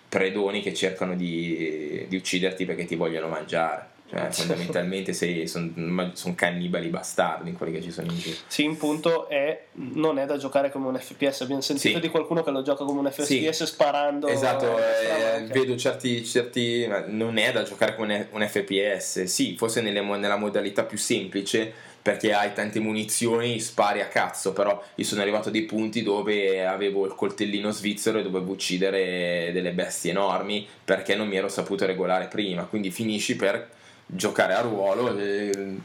predoni che cercano di, di ucciderti perché ti vogliono mangiare cioè fondamentalmente sono cannibali bastardi quelli che ci sono in giro Sì, in punto è, non è da giocare come un FPS. Abbiamo sentito Sì. di qualcuno che lo gioca come un FPS Sì. sparando. Esatto, eh, eh, vedo certi, certi. Non è da giocare come un, FPS, sì, forse nelle nella modalità più semplice perché hai tante munizioni, spari a cazzo, però io sono arrivato a dei punti dove avevo il coltellino svizzero e dovevo uccidere delle bestie enormi perché non mi ero saputo regolare prima, quindi finisci per giocare a ruolo. eh,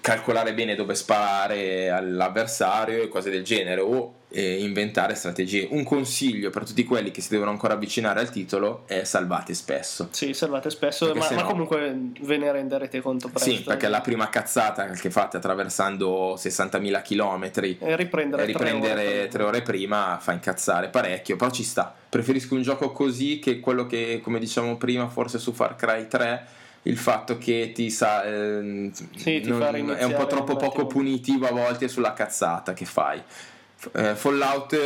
calcolare bene dove sparare all'avversario e cose del genere o eh, inventare strategie un consiglio per tutti quelli che si devono ancora avvicinare al titolo è salvate spesso Sì, salvate spesso, ma, ma no- comunque ve ne renderete conto presto. sì perché la prima cazzata che fate attraversando 60.000 km E riprendere, e riprendere tre ore. tre ore prima fa incazzare parecchio, però ci sta. Preferisco un gioco così che quello che, come dicevamo prima, forse su Far Cry 3, il fatto che ti sa. ehm, Sì, ti non- è un po' troppo poco punitivo a volte sulla cazzata che fai. Eh, Fallout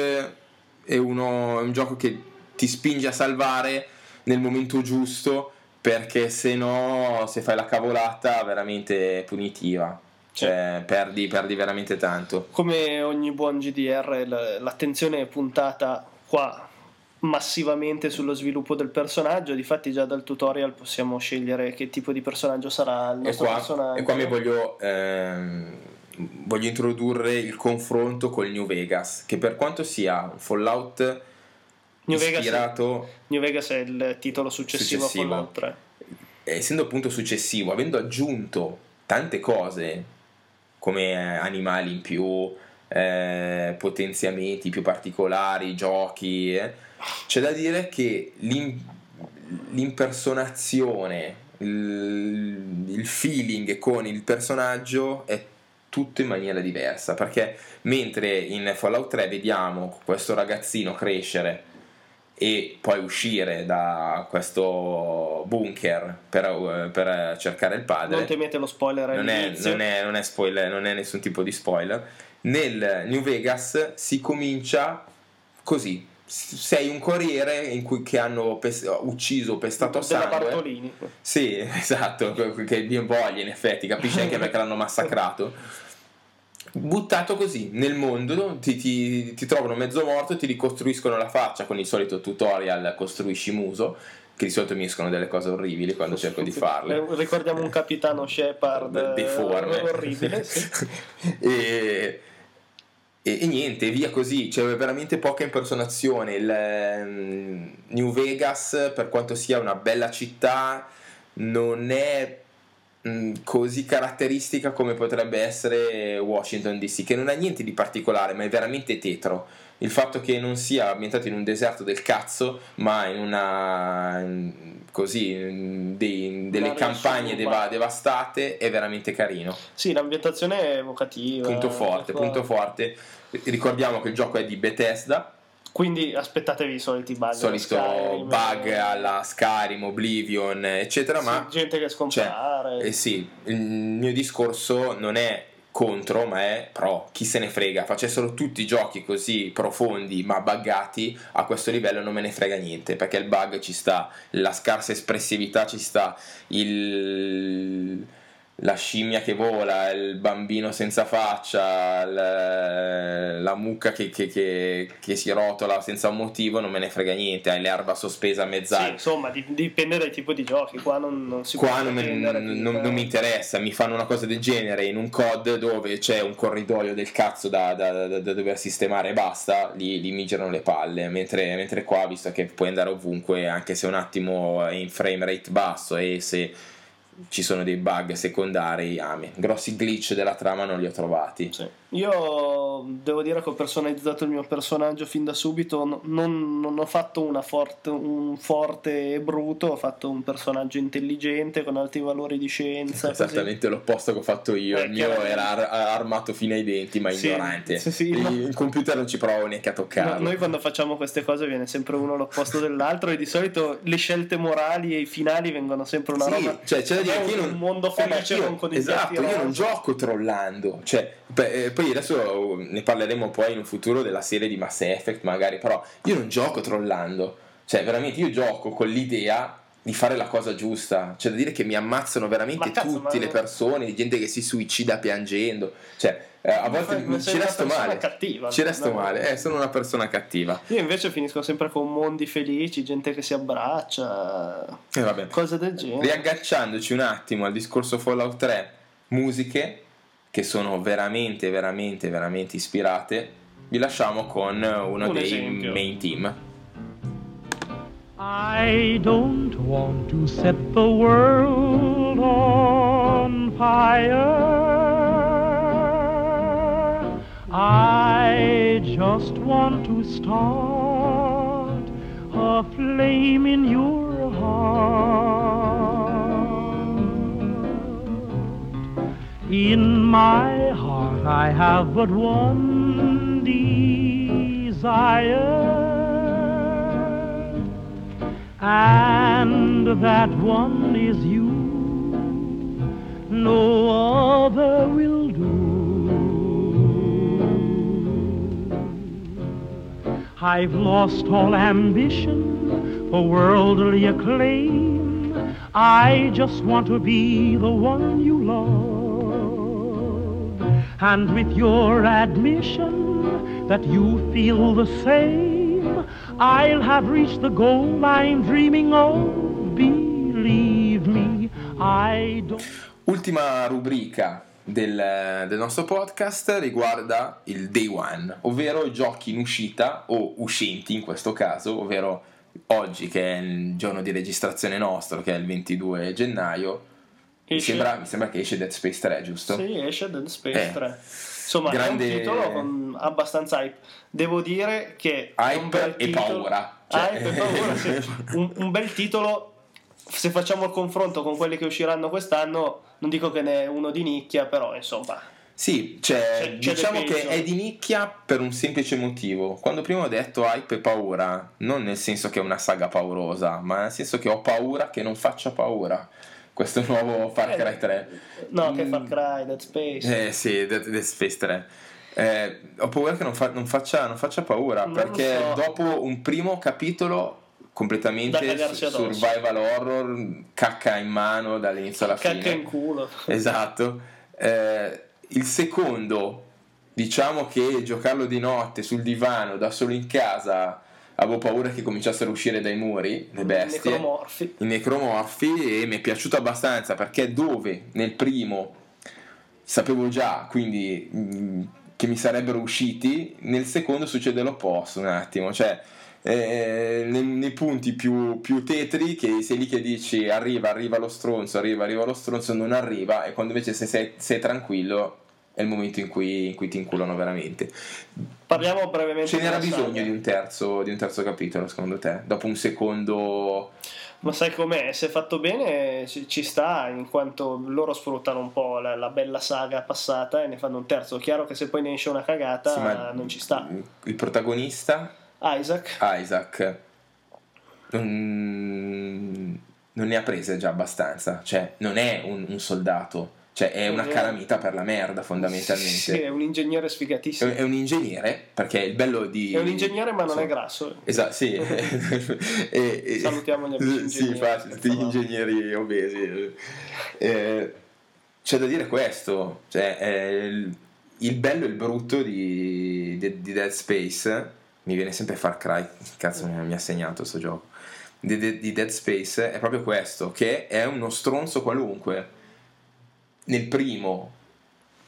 è, uno, è un gioco che ti spinge a salvare nel momento giusto perché se no se fai la cavolata veramente punitiva cioè perdi, perdi veramente tanto Come ogni buon GDR, l'attenzione è puntata qua massivamente sullo sviluppo del personaggio. Difatti, già dal tutorial possiamo scegliere che tipo di personaggio sarà il E nostro qua, personaggio. e qua mi voglio, ehm, voglio introdurre il confronto col New Vegas, che per quanto sia un Fallout New Vegas, ispirato, New Vegas è il titolo successivo, Successivo. a Fallout 3. essendo appunto successivo, avendo aggiunto tante cose come eh, animali in più, eh, potenziamenti più particolari, giochi, eh, c'è da dire che l'im- l'impersonazione, il, il feeling con il personaggio è tutto in maniera diversa perché mentre in Fallout 3 vediamo questo ragazzino crescere e poi uscire da questo bunker per, per cercare il padre Non temete lo spoiler non è, non, è, non è spoiler, non è nessun tipo di spoiler. Nel New Vegas si comincia così. Sei un corriere in cui, che hanno pes- ucciso, pestato della sangue. Bartolini. Sì, *laughs* esatto, che bien voglia in effetti, capisci anche perché l'hanno massacrato. Buttato così nel mondo, ti, ti- ti trovano mezzo morto, ti ricostruiscono la faccia con il solito tutorial costruisci muso, che di solito mi escono delle cose orribili quando cerco di farle. Eh, Ricordiamo un capitano Shepard deforme orribile. sì. *laughs* e, e- e niente, via così, c'è veramente poca impersonazione. Il ehm, New Vegas, per quanto sia una bella città, non è mm, così caratteristica come potrebbe essere Washington DC, che non ha niente di particolare, ma è veramente tetro. Il fatto che non sia ambientato in un deserto del cazzo, ma in una in- così in dei- delle Un'area campagne deva- devastate è veramente carino. Sì, l'ambientazione è evocativa. Punto forte, punto forte. Ricordiamo che il gioco è di Bethesda, Quindi aspettatevi i soliti bug. solito Skyrim, bug eh, alla Skyrim, Oblivion, eccetera, sì, ma gente che scompare. eh sì, il mio discorso non è contro, ma è pro. Chi se ne frega? Facessero tutti i giochi così profondi ma buggati a questo livello non me ne frega niente, perché il bug ci sta, la scarsa espressività ci sta, il la scimmia che vola, il bambino senza faccia, il- la mucca che, che- che- che si rotola senza un motivo, non me ne frega niente, hai l'erba sospesa a Sì, mezz'aria. insomma, di- dipende dal tipo di giochi. Qua non, non si Qua non, non- non- non mi interessa, mi fanno una cosa del genere in un COD dove c'è un corridoio del cazzo da, da- da- da dover sistemare e basta, lì, lì mi girano le palle, mentre, mentre qua, visto che puoi andare ovunque, anche se un attimo è in frame rate basso e se ci sono dei bug secondari, ami. grossi glitch della trama non li ho trovati. Sì. Io devo dire che ho personalizzato il mio personaggio fin da subito. no- Non, non ho fatto una forte, un forte e bruto, ho fatto un personaggio intelligente con alti valori di scienza. così. Esattamente l'opposto che ho fatto io, Eh, il mio era ar- armato fino ai denti ma Sì, ignorante. sì, sì, il, no. il computer non ci provo neanche a No, toccarlo. noi quando facciamo queste cose viene sempre uno l'opposto dell'altro e di solito le scelte morali e i finali vengono sempre una roba cioè c'è dire che io un non, mondo eh, felice io- con, esatto, io non gioco trollando, cioè, beh, eh, poi adesso ne parleremo poi in un futuro della serie di Mass Effect magari, però io non gioco trollando, cioè veramente io gioco con l'idea di fare la cosa giusta, c'è da dire che mi ammazzano veramente cazzo, tutte ma- le persone, gente che si suicida piangendo, cioè eh, a volte ma ci resto male, cattiva, ci resto male, eh, sono una persona cattiva. Io invece finisco sempre con mondi felici, gente che si abbraccia, E vabbè. cose del genere. Riagganciandoci un attimo al discorso Fallout 3, musiche che sono veramente, veramente, veramente ispirate, vi lasciamo con uno Un dei esempio. main team. I don't want to set the world on fire. I just want to start a flame in your heart. In my heart, I have but one desire. And that one is you. No other will do. I've lost all ambition for worldly acclaim. I just want to be the one you love. And with your admission that you feel the same, I'll have reached the goal I'm dreaming of. Believe me, I don't. Ultima rubrica del, del nostro podcast riguarda il day one, ovvero i giochi in uscita o uscenti in questo caso, ovvero oggi che è il giorno di registrazione nostro, che è il 22 gennaio. Mi sembra, mi sembra che esce Dead Space 3, giusto? Sì, esce Dead Space Eh. 3. Insomma, Grande- è un titolo con abbastanza hype. Devo dire che Hype e titolo. paura. Cioè- Hype e paura, sì. *laughs* un, un bel titolo. Se facciamo il confronto con quelli che usciranno quest'anno, non dico che ne è uno di nicchia, però insomma. Sì, cioè, C'è- c'è diciamo che è di nicchia per un semplice motivo. Quando prima ho detto hype e paura, non nel senso che è una saga paurosa, ma nel senso che ho paura che non faccia paura questo nuovo Far Cry 3. No, che Mm. Far Cry, Dead Space. Eh sì, Dead, Dead Space 3. Eh, ho paura che non, fa- non faccia, non faccia paura Non perché so. dopo un primo capitolo completamente survival horror, cacca in mano dall'inizio alla Cacca fine. in culo. *laughs* Esatto. Eh, il secondo, diciamo che giocarlo di notte sul divano, da solo in casa, avevo paura che cominciassero a uscire dai muri le bestie, Necromorfi. i necromorfi, e mi è piaciuto abbastanza perché dove nel primo sapevo già, quindi mh, che mi sarebbero usciti, nel secondo succede l'opposto un attimo, cioè eh, nei, nei punti più, più tetri che sei lì che dici arriva, arriva lo stronzo, arriva, arriva lo stronzo, non arriva e quando invece se sei, sei tranquillo è il momento in cui, in cui ti inculano veramente. Parliamo brevemente Ce n'era bisogno di un, terzo, di un terzo capitolo secondo te? Dopo un secondo... Ma sai com'è? Se fatto bene ci sta, in quanto loro sfruttano un po' la, la bella saga passata e ne fanno un terzo. Chiaro che se poi ne esce una cagata Sì, non ci sta. Il protagonista Isaac, Isaac non, non ne ha prese già abbastanza, cioè non è un, un soldato, cioè è una calamita per la merda sì, fondamentalmente. è un ingegnere sfigatissimo. è un ingegnere, perché il bello di... È un ingegnere ma non so- è grasso. Esatto, sì. *laughs* E- e- Salutiamo gli amici Sì, ingegneri, infatti, tutti gli ingegneri obesi. Eh, c'è da dire questo, cioè, eh, il, il bello e il brutto di, di, di Dead Space, mi viene sempre Far Cry, cazzo mi ha segnato questo gioco, di, di- di Dead Space è proprio questo, che è uno stronzo qualunque. Nel primo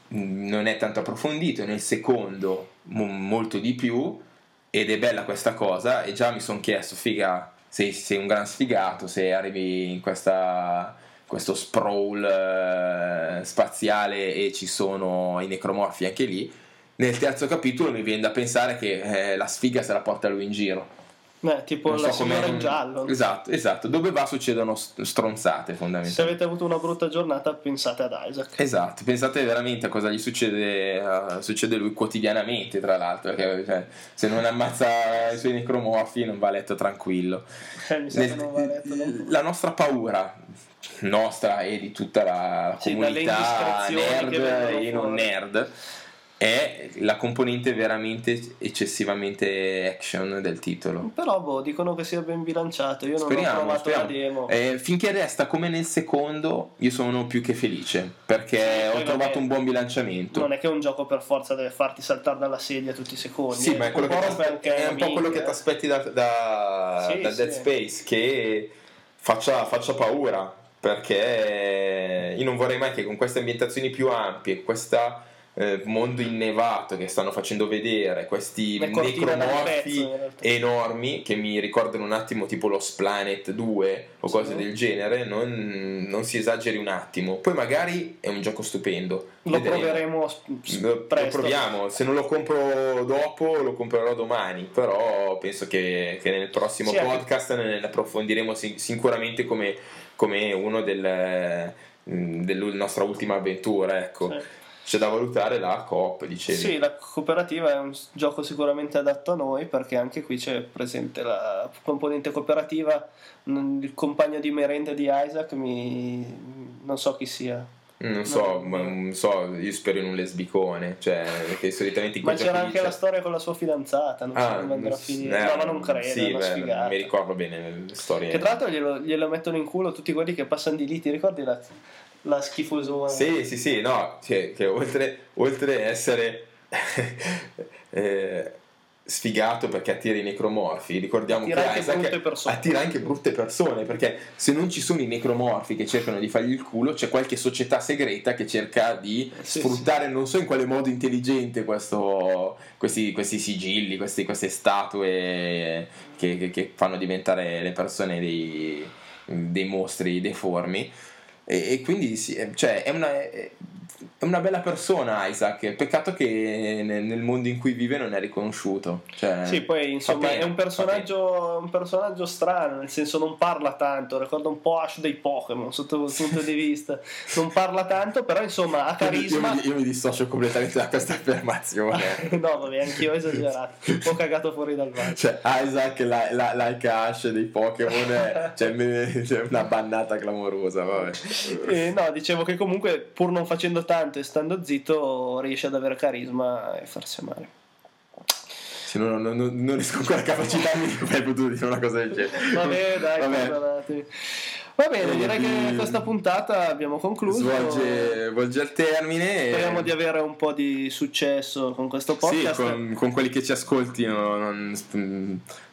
mh, non è tanto approfondito, nel secondo mo- molto di più, ed è bella questa cosa, e già mi sono chiesto, figa, sei, sei un gran sfigato se arrivi in questa questo sprawl eh, spaziale e ci sono i necromorfi anche lì. Nel terzo capitolo mi viene da pensare che eh, la sfiga se la porta lui in giro. Eh, tipo Non la so signora in giallo. Esatto, esatto. Dove va succedono st- stronzate Se fondamentalmente. avete avuto una brutta giornata, pensate ad Isaac. Esatto, pensate veramente a cosa gli succede, uh, succede lui quotidianamente, tra l'altro, perché cioè, se non ammazza i suoi necromorfi non va a letto tranquillo. Eh, mi sa Nel- che non va a letto, no? la nostra paura, nostra e di tutta la Sì, comunità nerd e non fuori. nerd, è la componente veramente eccessivamente action del titolo. Però boh, dicono che sia ben bilanciato. Io non ho Speriamo, provato speriamo. la demo. Eh, finché resta come nel secondo, io sono più che felice perché ho trovato un buon bilanciamento. Non è che un gioco per forza deve farti saltare dalla sedia tutti i secondi. Sì, eh. ma è, quello Un che è un po' quello che ti aspetti da, da- Sì, da Dead sì. Space, che faccia, faccia paura, perché io non vorrei mai che con queste ambientazioni più ampie, questo mondo innevato che stanno facendo vedere, questi necromorfi enormi che mi ricordano un attimo tipo Lost Planet 2 o cose Sì. del genere, non, non si esageri un attimo. Poi magari è un gioco stupendo. Lo Vedremo. proveremo s- Lo, lo proviamo, se non lo compro dopo lo comprerò domani, però penso che, che nel prossimo Sì, anche- podcast ne approfondiremo si- sicuramente come, come uno del, mm, della nostra ultima avventura, ecco. Sì. C'è da valutare la coop, dicevi. Sì, la cooperativa è un gioco sicuramente adatto a noi perché anche qui c'è presente la componente cooperativa. Il compagno di merenda di Isaac mi... non so chi sia. Non so, No. non so, io spero in un lesbicone, cioè, perché solitamente in Ma c'era anche la storia con la sì, la fidanzata, non so Ah, come andrà a finire. eh, no, ma non credo, Sì, beh, mi ricordo bene le storie. Che tra l'altro glielo, glielo mettono in culo tutti quelli che passano di lì, ti ricordi la, la schifosura? Sì, sì, sì, no, cioè, che oltre, oltre essere *laughs* eh, sfigato perché attira i necromorfi, ricordiamo Attira che anche Isaac attira anche brutte persone, perché se non ci sono i necromorfi che cercano di fargli il culo, c'è qualche società segreta che cerca di Sì, sfruttare, non so in quale modo intelligente, questo- questi, questi sigilli, questi- queste statue che, che- che fanno diventare le persone dei, dei mostri deformi. E, e quindi sì, eh, cioè, è, una, è è una bella persona Isaac, peccato che nel, mondo in cui vive non è riconosciuto. Cioè, Sì, poi insomma pena, è un personaggio, un personaggio strano, nel senso non parla tanto, ricorda un po' Ash dei Pokémon sotto quel punto di vista. Non parla tanto, però insomma ha pena. Io, carisma. mi, io mi dissocio completamente da questa affermazione. *laughs* no, vabbè, anch'io ho esagerato. Ho cagato fuori dal vaso. Cioè, Isaac, la, la, like Ash dei Pokémon, è cioè, me- cioè, una bannata clamorosa. Vabbè. Eh, no, dicevo che comunque pur non facendo tanto e stando zitto riesce ad avere carisma e farsi amare. Se no, non, non, non riesco ancora a capacitarmi di come hai potuto dire una cosa del genere. Vabbè, dai, Vabbè. Va bene, direi che questa puntata abbiamo concluso. Svolge, volge al termine. e- Speriamo di avere un po' di successo con questo Sì, podcast. con, con quelli che ci ascoltino non,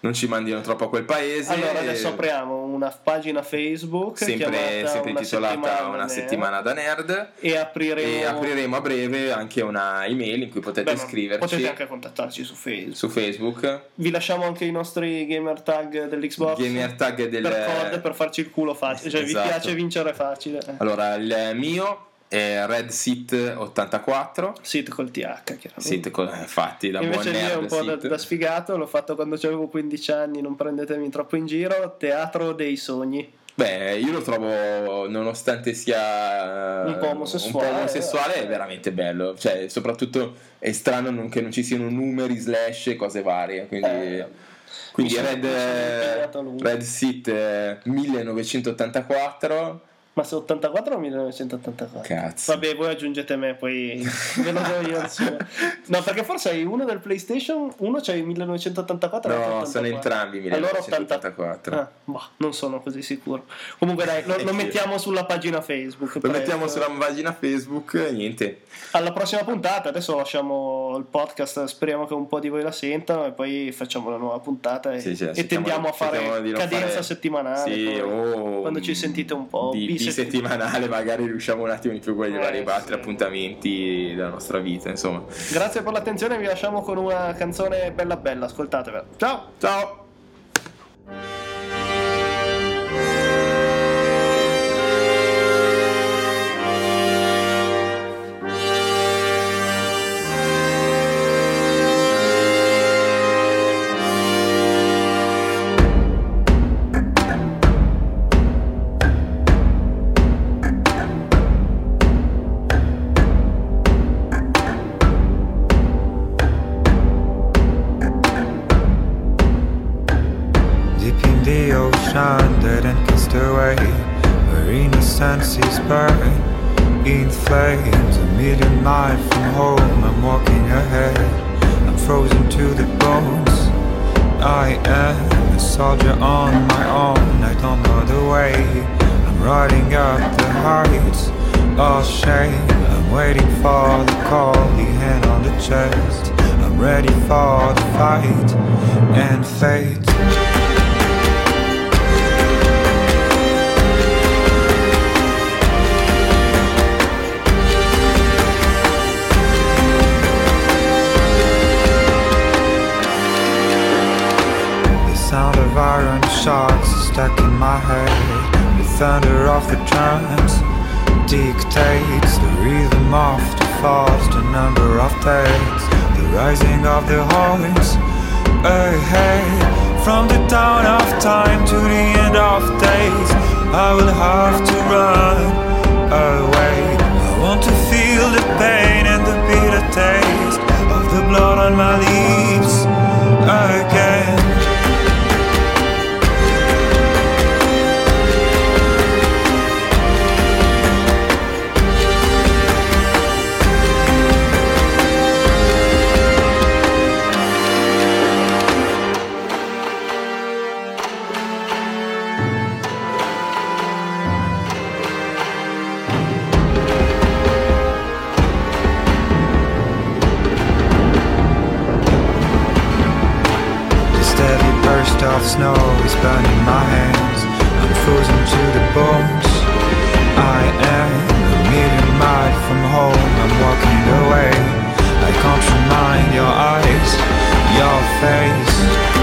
non ci mandino troppo a quel paese. Allora, adesso apriamo una pagina Facebook sempre, sempre Una intitolata settimana Una settimana da nerd. e apriremo, E apriremo a breve anche una email in cui potete Beh, scriverci Potete anche contattarci su Facebook. su Facebook. Vi lasciamo anche i nostri gamer tag dell'Xbox. Gamer tag del per code per farci il culo facile. Cioè, Esatto. vi piace vincere facile? Eh. Allora, il mio è RedSit84. Sit col TH, chiaramente. Sit con- fatti da buon Invece lì è un po' da, sit. da sfigato, l'ho fatto quando avevo 15 anni, non prendetemi troppo in giro, teatro dei sogni. Beh, io lo trovo, nonostante sia Un po' omosessuale, un po' omosessuale, eh. è veramente bello. Cioè, soprattutto è strano non- che non ci siano numeri, slash e cose varie. Quindi, Eh, quindi Red. Red Seat eh, 1984 Ma se 84 o 1984? Cazzo. Vabbè, voi aggiungete me, poi *laughs* ve lo do io. No, perché forse hai uno del PlayStation, uno c'hai 1984 e No, 84. sono entrambi Allora 80 1984. Ah, boh, non sono così sicuro. Comunque dai, lo, lo *laughs* mettiamo sulla pagina Facebook. Lo presto. mettiamo sulla pagina Facebook, niente. Alla prossima puntata, adesso lasciamo il podcast, speriamo che un po' di voi la sentano e poi facciamo la nuova puntata e, Sì, sì, e tendiamo a fare cadenza fare- settimanale. Sì, poi, o quando ci sentite un po' Di, bisettimanale. bisettimanale, magari riusciamo un attimo di più quelli Eh, vari altri sì. appuntamenti della nostra vita, insomma. Grazie per l'attenzione, vi lasciamo con una canzone bella bella, ascoltatevela. Ciao! Ciao! Is stuck in my head. The thunder of the drums dictates the rhythm of the fast, the number of days, the rising of the horns ahead. From the dawn of time to the end of days, I will have to run away. I want to feel the pain and the bitter taste of the blood on my lips again. Snow is burning my hands. I'm frozen to the bones. I am a million miles from home. I'm walking away. I can't remind your eyes, your face.